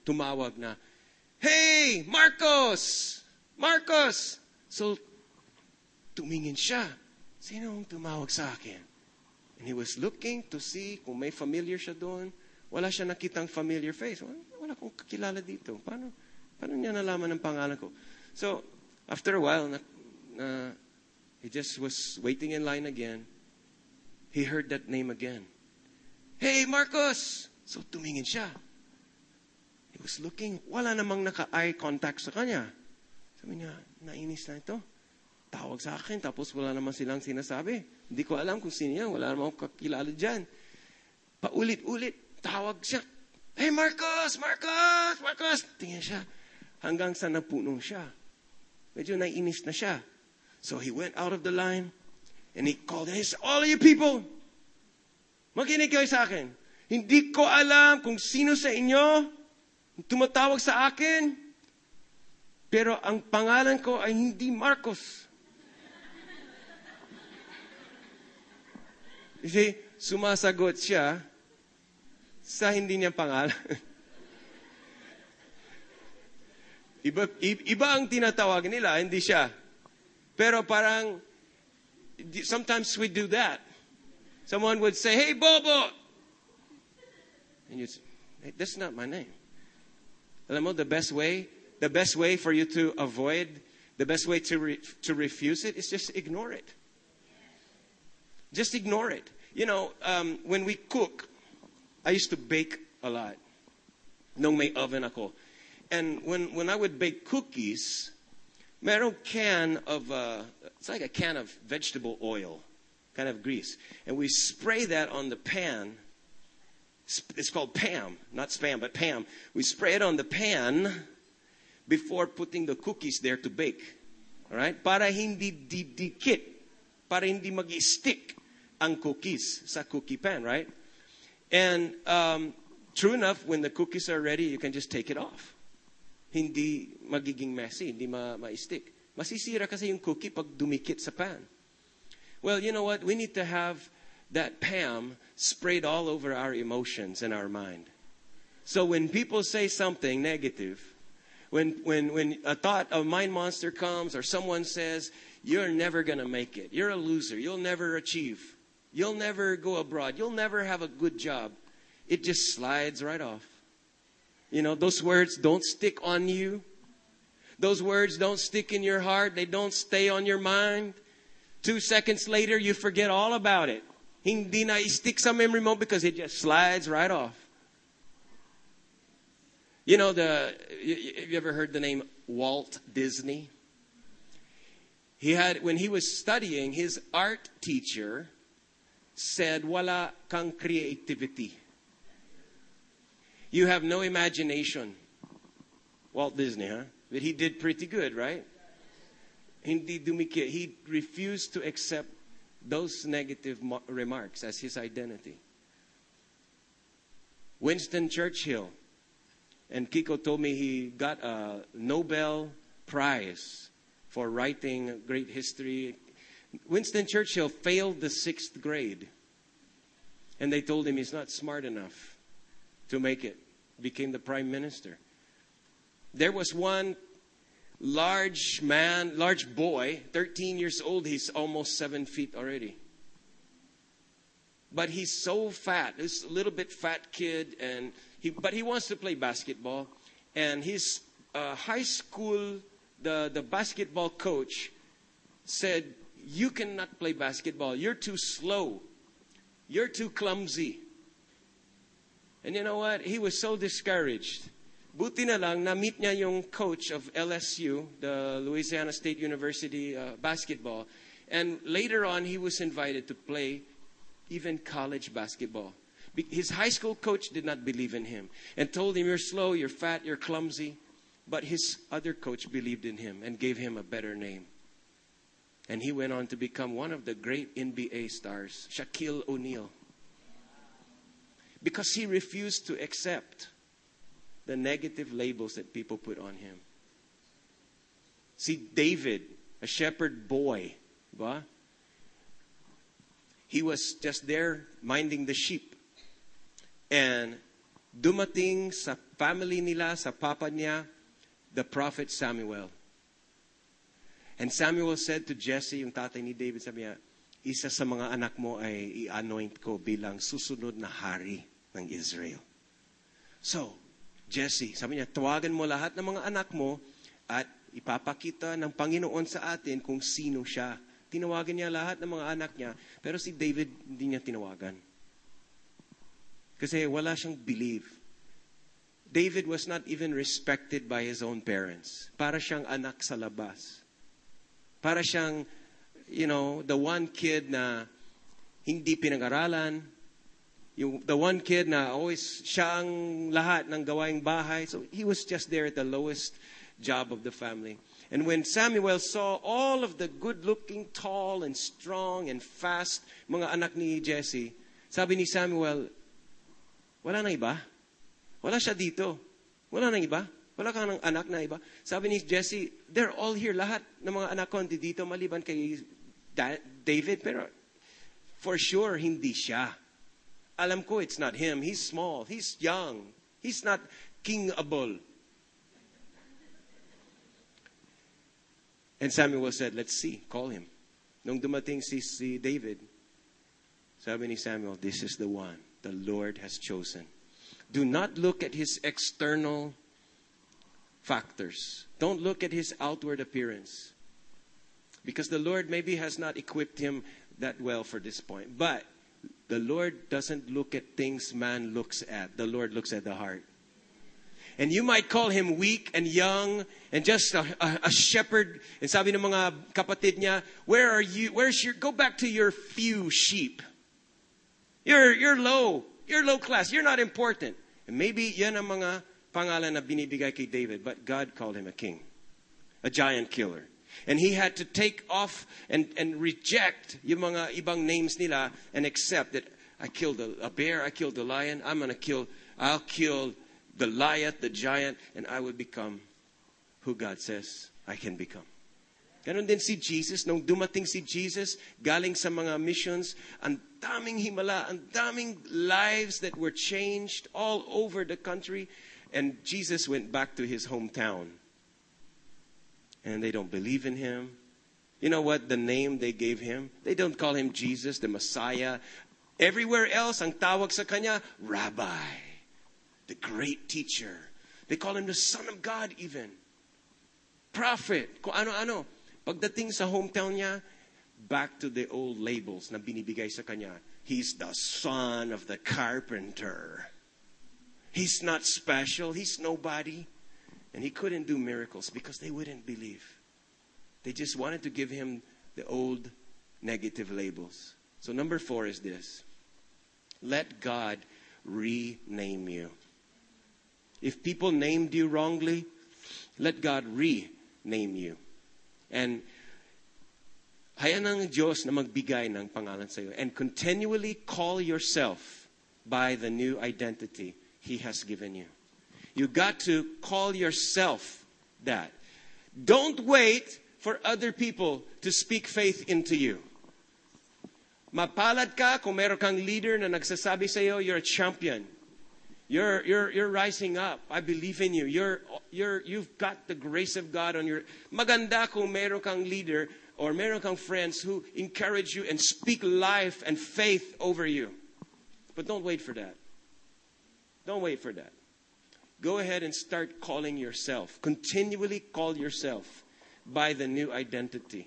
Speaker 5: tumawag na, Hey, Marcos! Marcos! So, tumingin siya. Sino ang tumawag sa akin? And he was looking to see kung may familiar siya doon. Wala siya nakitang familiar face. Wala, wala akong kakilala dito. Paano, paano niya nalaman ang pangalan ko? So, after a while, na, na, he just was waiting in line again. He heard that name again. Hey, Marcos! So, tumingin siya. He was looking, wala namang naka-eye contact sa kanya. Sabi niya, nainis na ito. Tawag sa akin, tapos wala naman silang sinasabi. Hindi ko alam kung sino yan. Wala namang kakilala dyan. Paulit-ulit, tawag siya. Hey, Marcos! Marcos! Marcos! Tingnan siya. Hanggang sa napuno siya. Medyo nainis na siya. So he went out of the line and he called and he said, All of you people, makinig kayo sa akin. Hindi ko alam kung sino sa inyo tumatawag sa akin, pero ang pangalan ko ay hindi Marcos. You see, sumasagot siya sa hindi niya pangalan. iba, iba ang tinatawag nila, hindi siya. Pero parang, sometimes we do that. Someone would say, hey, Bobo! And you'd say, hey, that's not my name. Alam mo, the best way, the best way for you to avoid, the best way to, re, to refuse it is just ignore it. Just ignore it. You know, um, when we cook, I used to bake a lot. No may oven ako. And when, when I would bake cookies, meron can of, uh, it's like a can of vegetable oil, kind of grease. And we spray that on the pan. It's called Pam, not spam, but Pam. We spray it on the pan before putting the cookies there to bake. All right? Para hindi didikit. Para hindi mag-stick ang cookies sa cookie pan, right? And um, true enough, when the cookies are ready, you can just take it off. Hindi magiging messy, hindi ma- ma-stick. Masisira kasi yung cookie pag dumikit sa pan. Well, you know what? We need to have that Pam sprayed all over our emotions and our mind. So when people say something negative, when, when, when a thought of mind monster comes or someone says, you're never going to make it. You're a loser. You'll never achieve. You'll never go abroad. You'll never have a good job. It just slides right off. You know, those words don't stick on you. Those words don't stick in your heart. They don't stay on your mind. Two seconds later, you forget all about it. Hindi na stick sa memory mo because it just slides right off. You know, the, have you ever heard the name Walt Disney? He had, when he was studying, his art teacher said, wala kang creativity. You have no imagination. Walt Disney, huh? But he did pretty good, right? Hindi dumikit. He refused to accept those negative remarks as his identity. Winston Churchill, and Kiko told me he got a Nobel Prize for writing great history. Winston Churchill failed the sixth grade, and they told him he's not smart enough to make it. Became the prime minister. There was one large man, large boy, 13 years old, he's almost seven feet already. But he's so fat. He's a little bit fat kid, and he, but he wants to play basketball. And his uh, high school, the, the basketball coach said, You cannot play basketball. You're too slow. You're too clumsy. And you know what? He was so discouraged. Buti na lang, na-meet niya yung coach of LSU, the Louisiana State University uh, basketball. And later on, he was invited to play even college basketball. His high school coach did not believe in him and told him, You're slow, you're fat, you're clumsy. But his other coach believed in him and gave him a better name. And he went on to become one of the great NBA stars, Shaquille O'Neal. Because he refused to accept the negative labels that people put on him. See, David, a shepherd boy, ba? he was just there minding the sheep. And dumating sa family nila, sa papa niya, the prophet Samuel. And Samuel said to Jesse, yung tatay ni David, sabi niya, isa sa mga anak mo ay i-anoint ko bilang susunod na hari ng Israel. So, Jesse, sabi niya, tawagan mo lahat ng mga anak mo at ipapakita ng Panginoon sa atin kung sino siya. Tinawagan niya lahat ng mga anak niya, pero si David hindi niya tinawagan. Kasi wala siyang believe. David was not even respected by his own parents. Para siyang anak sa labas. Para siyang, you know, the one kid na hindi pinag-aralan, yung, the one kid na always siya ang lahat ng gawaing bahay. So he was just there at the lowest job of the family. And when Samuel saw all of the good-looking, tall and strong and fast mga anak ni Jesse, sabi ni Samuel, wala na iba. Wala siya dito. Wala nang iba. Wala kang ng anak na iba. Sabi ni Jesse, they're all here. Lahat ng mga anak ko dito maliban kay David. Pero for sure, hindi siya. Alam ko it's not him. He's small. He's young. He's not kingable. And Samuel said, let's see. Call him. Nung dumating si, si David, sabi ni Samuel, this is the one the Lord has chosen. Do not look at his external factors. Don't look at his outward appearance. Because the Lord maybe has not equipped him that well for this point. But the Lord doesn't look at things man looks at. The Lord looks at the heart. And you might call him weak and young and just a, a, a shepherd. And sabi ng mga kapatid niya, where are you? Where's your, go back to your few sheep. You're, you're low. You're low class. You're not important. And maybe yan ang mga pangalan na binibigay kay David. But God called him a king. A giant killer. And he had to take off and, and reject yung mga ibang names nila and accept that I killed a, a bear, I killed a lion, I'm gonna kill, I'll kill Goliath, the giant, and I will become who God says I can become. Ganon din si Jesus. Nung dumating si Jesus, galing sa mga missions, ang daming himala, ang daming lives that were changed all over the country. And Jesus went back to his hometown. And they don't believe in him. You know what the name they gave him? They don't call him Jesus, the Messiah. Everywhere else, ang tawag sa kanya, Rabbi, the great teacher. They call him the Son of God even. Prophet, kung ano-ano. Pagdating sa hometown niya, back to the old labels na binibigay sa kanya. He's the son of the carpenter. He's not special. He's nobody. And he couldn't do miracles because they wouldn't believe. They just wanted to give him the old negative labels. So, number four is this let God rename you. If people named you wrongly, let God rename you. And hayaan ng Diyos na magbigay ng pangalan sa iyo. And continually call yourself by the new identity He has given you. You got to call yourself that. Don't wait for other people to speak faith into you. Mapalad ka kung meron kang leader na nagsasabi sa iyo, you're a champion. You're, you're, you're rising up. I believe in you. You're, you're, you've got the grace of God on your... Maganda kung meron kang leader or meron kang friends who encourage you and speak life and faith over you. But don't wait for that. Don't wait for that. Go ahead and start calling yourself. Continually call yourself by the new identity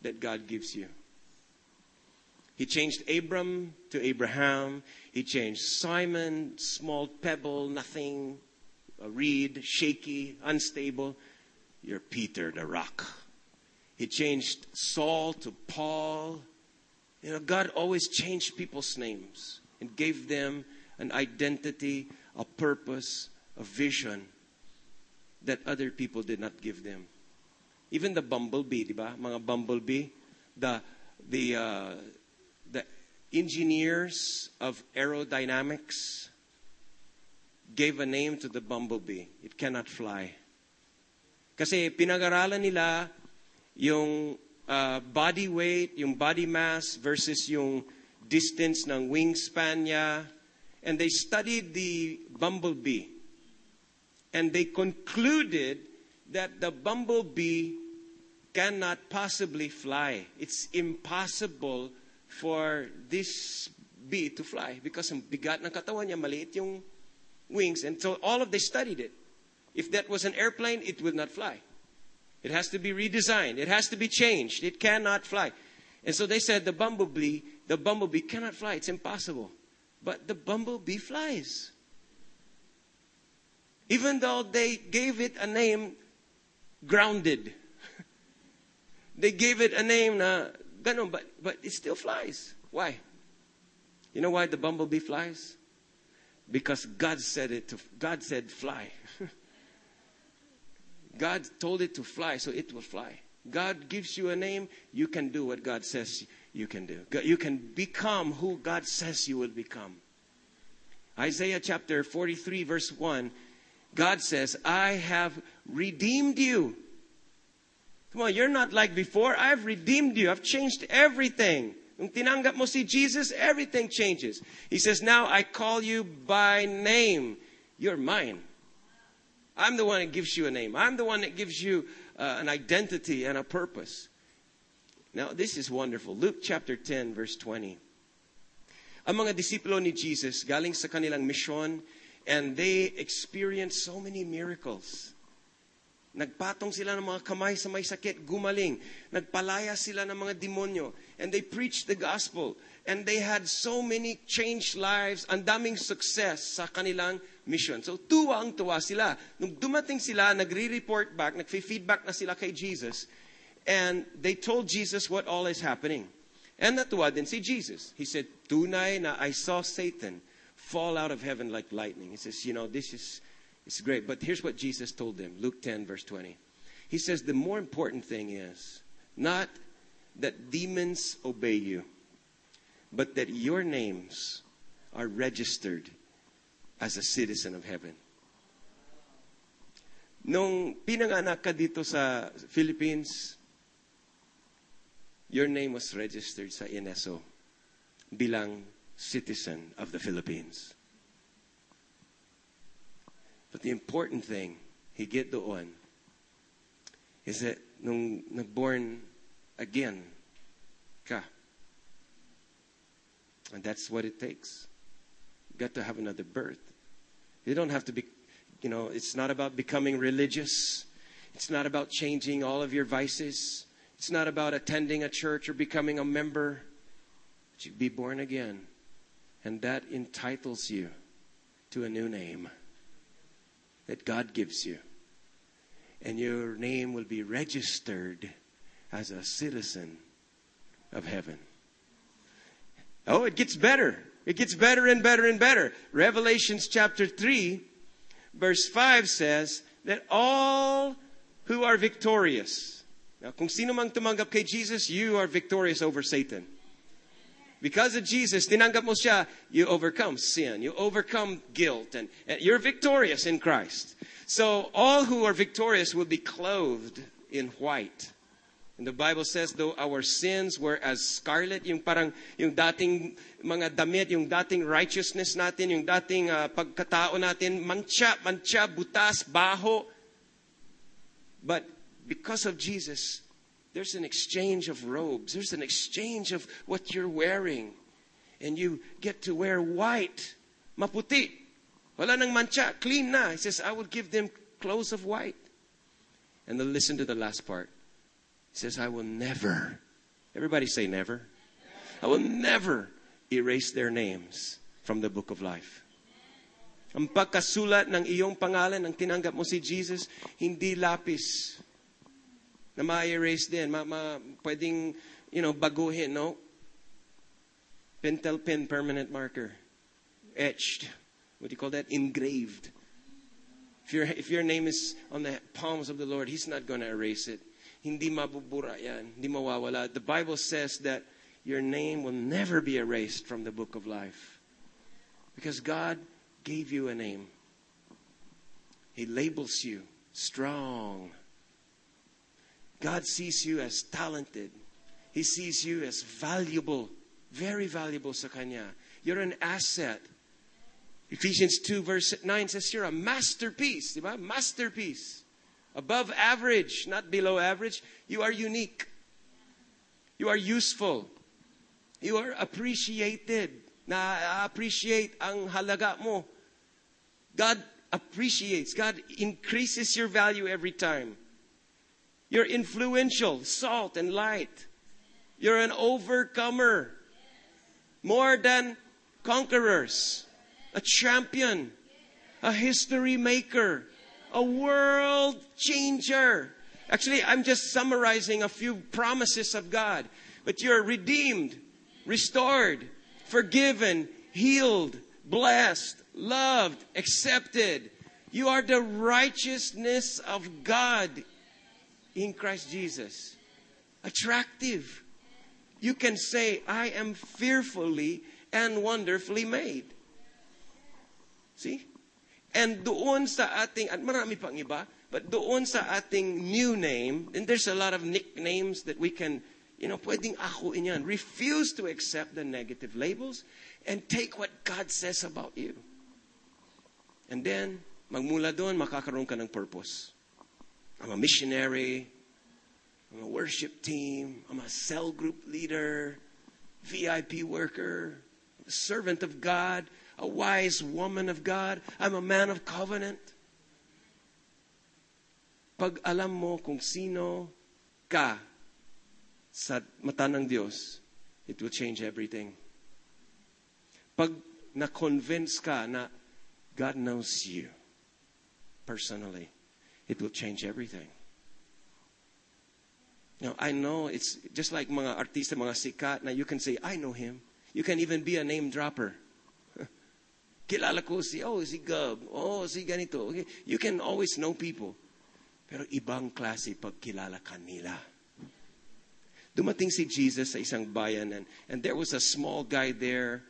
Speaker 5: that God gives you. He changed Abram to Abraham. He changed Simon, small pebble, nothing, a reed, shaky, unstable. You're Peter, the rock. He changed Saul to Paul. You know, God always changed people's names and gave them an identity, a purpose, a vision that other people did not give them. Even the bumblebee, di ba? Mga bumblebee, the the uh, the engineers of aerodynamics gave a name to the bumblebee. It cannot fly. Kasi pinag-aralan nila yung uh, body weight, yung body mass versus yung distance ng wingspan niya. And they studied the bumblebee. And they concluded that the bumblebee cannot possibly fly. It's impossible for this bee to fly because ang bigat ng katawan niya, maliit yung wings. And so all of they studied it. If that was an airplane, it would not fly. It has to be redesigned. It has to be changed. It cannot fly. And so they said the bumblebee, the bumblebee cannot fly. It's impossible. But the bumblebee flies. Even though they gave it a name, grounded. they gave it a name na but, but it still flies. Why? You know why the bumblebee flies? Because God said it to, God said fly. God told it to fly, so it will fly. God gives you a name, you can do what God says you can do. You can become who God says you will become. Isaiah chapter 43, verse 1, God says, I have redeemed you. Come on, you're not like before. I've redeemed you. I've changed everything. Mo si Jesus, everything changes. He says, Now I call you by name. You're mine. I'm the one that gives you a name. I'm the one that gives you uh, an identity and a purpose. Now, this is wonderful. Luke chapter 10, verse 20. Ang mga disipulo ni Jesus, galing sa kanilang mission, and they experienced so many miracles. Nagpatong sila ng mga kamay sa may sakit, gumaling. Nagpalaya sila ng mga demonyo. And they preached the gospel. And they had so many changed lives, ang daming success sa kanilang mission. So tuwa ang tuwa sila. Nung dumating sila, nagre-report back, nagfe-feedback na sila kay Jesus. And they told Jesus what all is happening. And natuwa din si Jesus. He said, tunay na I saw Satan fall out of heaven like lightning. He says, you know, this is it's great. But here's what Jesus told them Luke 10, verse 20. He says, The more important thing is not that demons obey you, but that your names are registered as a citizen of heaven. Nung pinanganak ka dito sa Philippines, your name was registered sa NSO bilang citizen of the Philippines. But the important thing, higit doon, is that nung nagborn again ka, and that's what it takes. You got to have another birth. You don't have to be, you know, it's not about becoming religious. It's not about changing all of your vices. It's not about attending a church or becoming a member. But you be born again. And that entitles you to a new name that God gives you. And your name will be registered as a citizen of heaven. Oh, it gets better. It gets better and better and better. Revelations chapter 3, verse 5 says that all who are victorious. Now, kung sino mang tumanggap kay Jesus, you are victorious over Satan. Because of Jesus, tinanggap mo siya, you overcome sin, you overcome guilt, and, you're victorious in Christ. So all who are victorious will be clothed in white. And the Bible says, though our sins were as scarlet, yung parang yung dating mga damit, yung dating righteousness natin, yung dating ah, pagkatao natin, mancha, mancha, butas, baho. But because of Jesus, there's an exchange of robes. There's an exchange of what you're wearing. And you get to wear white, maputi. Wala nang mancha, clean na. He says, I will give them clothes of white. And then listen to the last part. He says, I will never, everybody say never. I will never erase their names from the book of life. Ang pagkasulat ng iyong pangalan, ng tinanggap mo si Jesus, hindi lapis na ma-erase din, ma, ma, pwedeng, you know, baguhin, no? Pentel pen, permanent marker. Etched. What do you call that? Engraved. If your, if your name is on the palms of the Lord, He's not going to erase it. Hindi mabubura yan. Hindi mawawala. The Bible says that your name will never be erased from the book of life. Because God gave you a name. He labels you strong. God sees you as talented. He sees you as valuable, very valuable sa Kanya. You're an asset. Ephesians 2 verse 9 says you're a masterpiece. Diba? Masterpiece. Above average, not below average. You are unique. You are useful. You are appreciated. Na-appreciate ang halaga mo. God appreciates. God increases your value every time. You're influential, salt and light. You're an overcomer. More than conquerors. A champion. A history maker. A world changer. Actually, I'm just summarizing a few promises of God. But you're redeemed, restored, forgiven, healed, blessed, loved, accepted. You are the righteousness of God in Christ Jesus. Attractive. You can say, I am fearfully and wonderfully made. See? And doon sa ating, at marami pang iba, but doon sa ating new name, and there's a lot of nicknames that we can, you know, pwedeng akuin yan. Refuse to accept the negative labels and take what God says about you. And then, magmula doon, makakaroon ka ng purpose. I'm a missionary. I'm a worship team. I'm a cell group leader, VIP worker, servant of God, a wise woman of God. I'm a man of covenant. Pag alam mo kung sino ka sa mata ng Diyos, it will change everything. Pag na-convince ka na God knows you personally, it will change everything. Now, I know it's just like mga artista, mga sikat na you can say, I know him. You can even be a name dropper. Kilala ko si, oh, si Gub. Oh, si ganito. Okay. You can always know people. Pero ibang klase pag kilala ka nila. Dumating si Jesus sa isang bayan and, and there was a small guy there,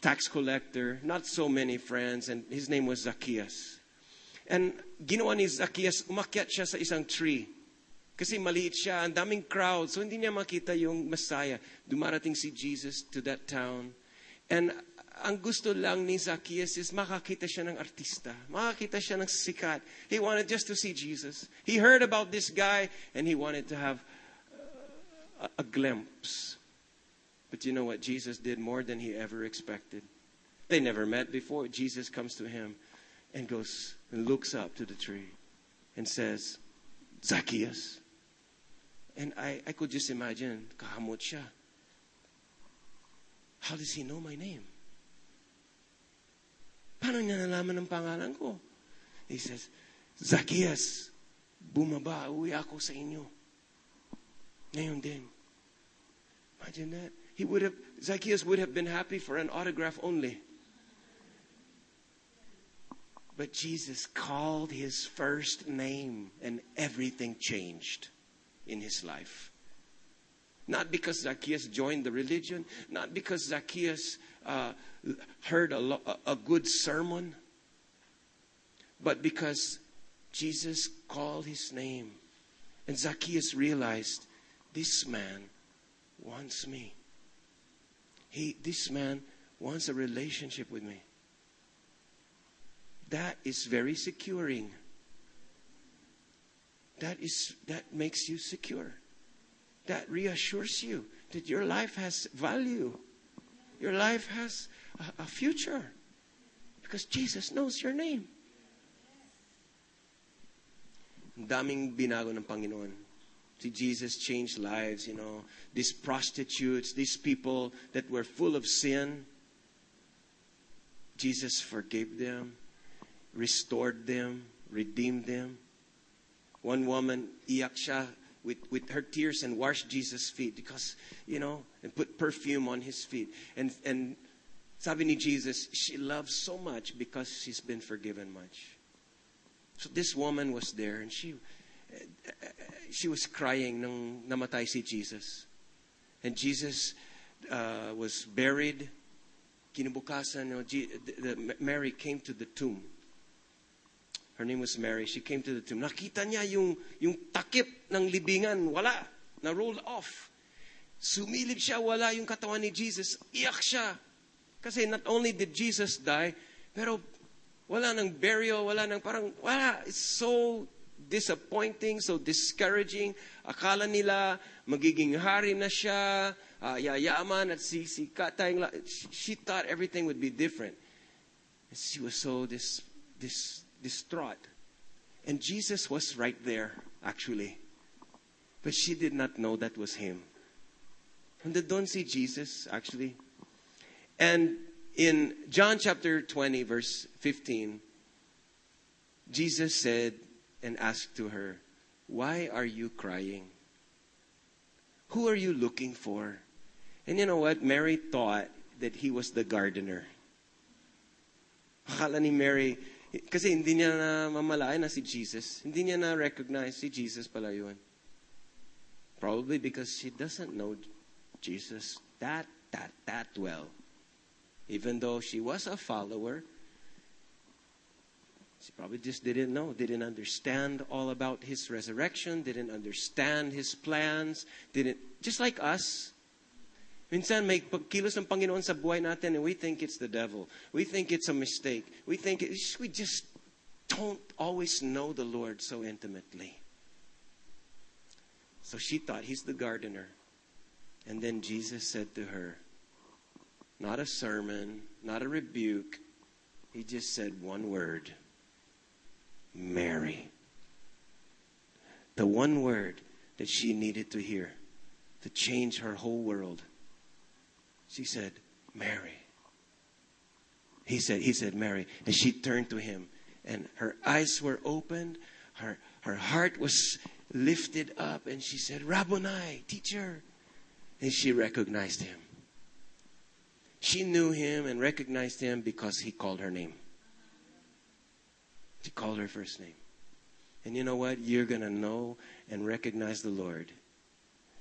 Speaker 5: tax collector, not so many friends, and his name was Zacchaeus. And ginawa ni Zacchaeus, umakyat siya sa isang tree. Kasi maliit siya, ang daming crowd, so hindi niya makita yung Messiah. Dumarating si Jesus to that town. And ang gusto lang ni Zacchaeus is makakita siya ng artista. Makakita siya ng sikat. He wanted just to see Jesus. He heard about this guy and he wanted to have a, a glimpse. But you know what? Jesus did more than he ever expected. They never met before. Jesus comes to him and goes and looks up to the tree and says, Zacchaeus. And I, I could just imagine, kahamot. How does he know my name? Paano niya nalaman ng pangalan ko? He says, Zacchaeus, bumaba, uwi ako sa inyo. Ngayon din. Imagine that. He would have, Zacchaeus would have been happy for an autograph only. But Jesus called his first name and everything changed in his life. Not because Zacchaeus joined the religion, not because Zacchaeus uh, heard a, lo- a good sermon, but because Jesus called his name. And Zacchaeus realized this man wants me. He, this man wants a relationship with me. That is very securing. That is that makes you secure. That reassures you that your life has value. Your life has a, a future. Because Jesus knows your name. Daming binago ng Panginoon. See, Jesus changed lives, you know. These prostitutes, these people that were full of sin, Jesus forgave them, restored them, redeemed them. One woman, iyak siya with, with her tears and washed Jesus' feet because, you know, and put perfume on his feet. And, and sabi ni Jesus, she loves so much because she's been forgiven much. So this woman was there and she, she was crying nung namatay si Jesus. And Jesus uh, was buried. Kinabukasan, Mary came to the tomb. Her name was Mary. She came to the tomb. Nakita niya yung, yung takip ng libingan. Wala. Na rolled off. Sumilip siya. Wala yung katawan ni Jesus. Iyak siya. Kasi not only did Jesus die, pero wala nang burial, wala nang parang, wala. It's so disappointing, so discouraging. Akala nila magiging hari na siya, uh, yayaman at la- She thought everything would be different. And She was so dis, dis, distraught. And Jesus was right there, actually. But she did not know that was him. And they don't see Jesus, actually. And in John chapter 20, verse 15, Jesus said and asked to her, Why are you crying? Who are you looking for? And you know what? Mary thought that he was the gardener. Ni Mary, kasi hindi niya na mamalayan na si Jesus. Hindi niya na recognize si Jesus pala yun. Probably because she doesn't know Jesus that, that, that well. Even though she was a follower, she probably just didn't know, didn't understand all about his resurrection, didn't understand his plans, didn't, just like us. Minsan may pagkilos ng Panginoon sa buhay natin and we think it's the devil. We think it's a mistake. We think we just don't always know the Lord so intimately. So she thought he's the gardener. And then Jesus said to her, not a sermon, not a rebuke. He just said one word Mary. The one word that she needed to hear to change her whole world. She said, Mary. He said, he said, Mary. And she turned to him and her eyes were opened. Her, her heart was lifted up and she said, Rabboni, teacher. And she recognized him. She knew him and recognized him because he called her name. He called her first name. And you know what? You're going to know and recognize the Lord.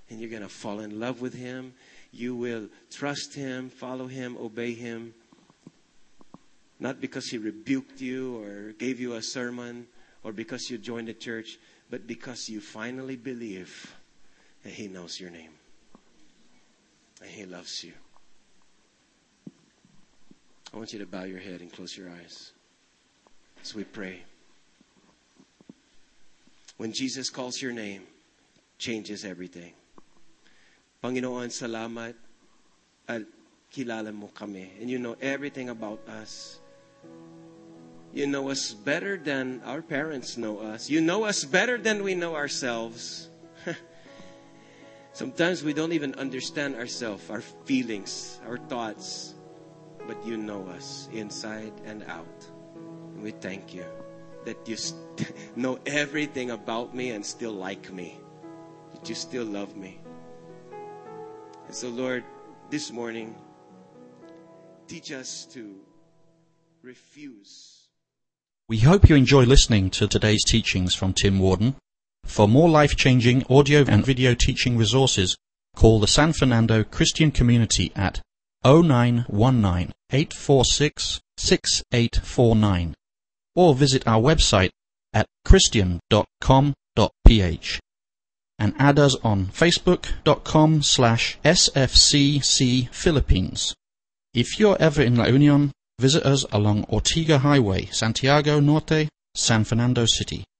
Speaker 5: And you're going to fall in love with him. You will trust him, follow him, obey him. Not because he rebuked you or gave you a sermon or because you joined the church, but because you finally believe that he knows your name and he loves you. I want you to bow your head and close your eyes as we pray. When Jesus calls your name, changes everything. Panginoon, salamat at kilala mo kami. And you know everything about us. You know us better than our parents know us. You know us better than we know ourselves. Sometimes we don't even understand ourselves, our feelings, our thoughts, but you know us inside and out. And we thank you that you st- know everything about me and still like me, that you still love me. And so, Lord, this morning, teach us to refuse.
Speaker 1: We hope you enjoy listening to today's teachings from Tim Warden. For more life-changing audio and video teaching resources, call the San Fernando Christian Community at 0919 846 6849 or visit our website at christian.com.ph. and add us on facebook.com slash sfcc Philippines. If you're ever in La Union, visit us along Ortiga Highway, Santiago Norte, San Fernando City.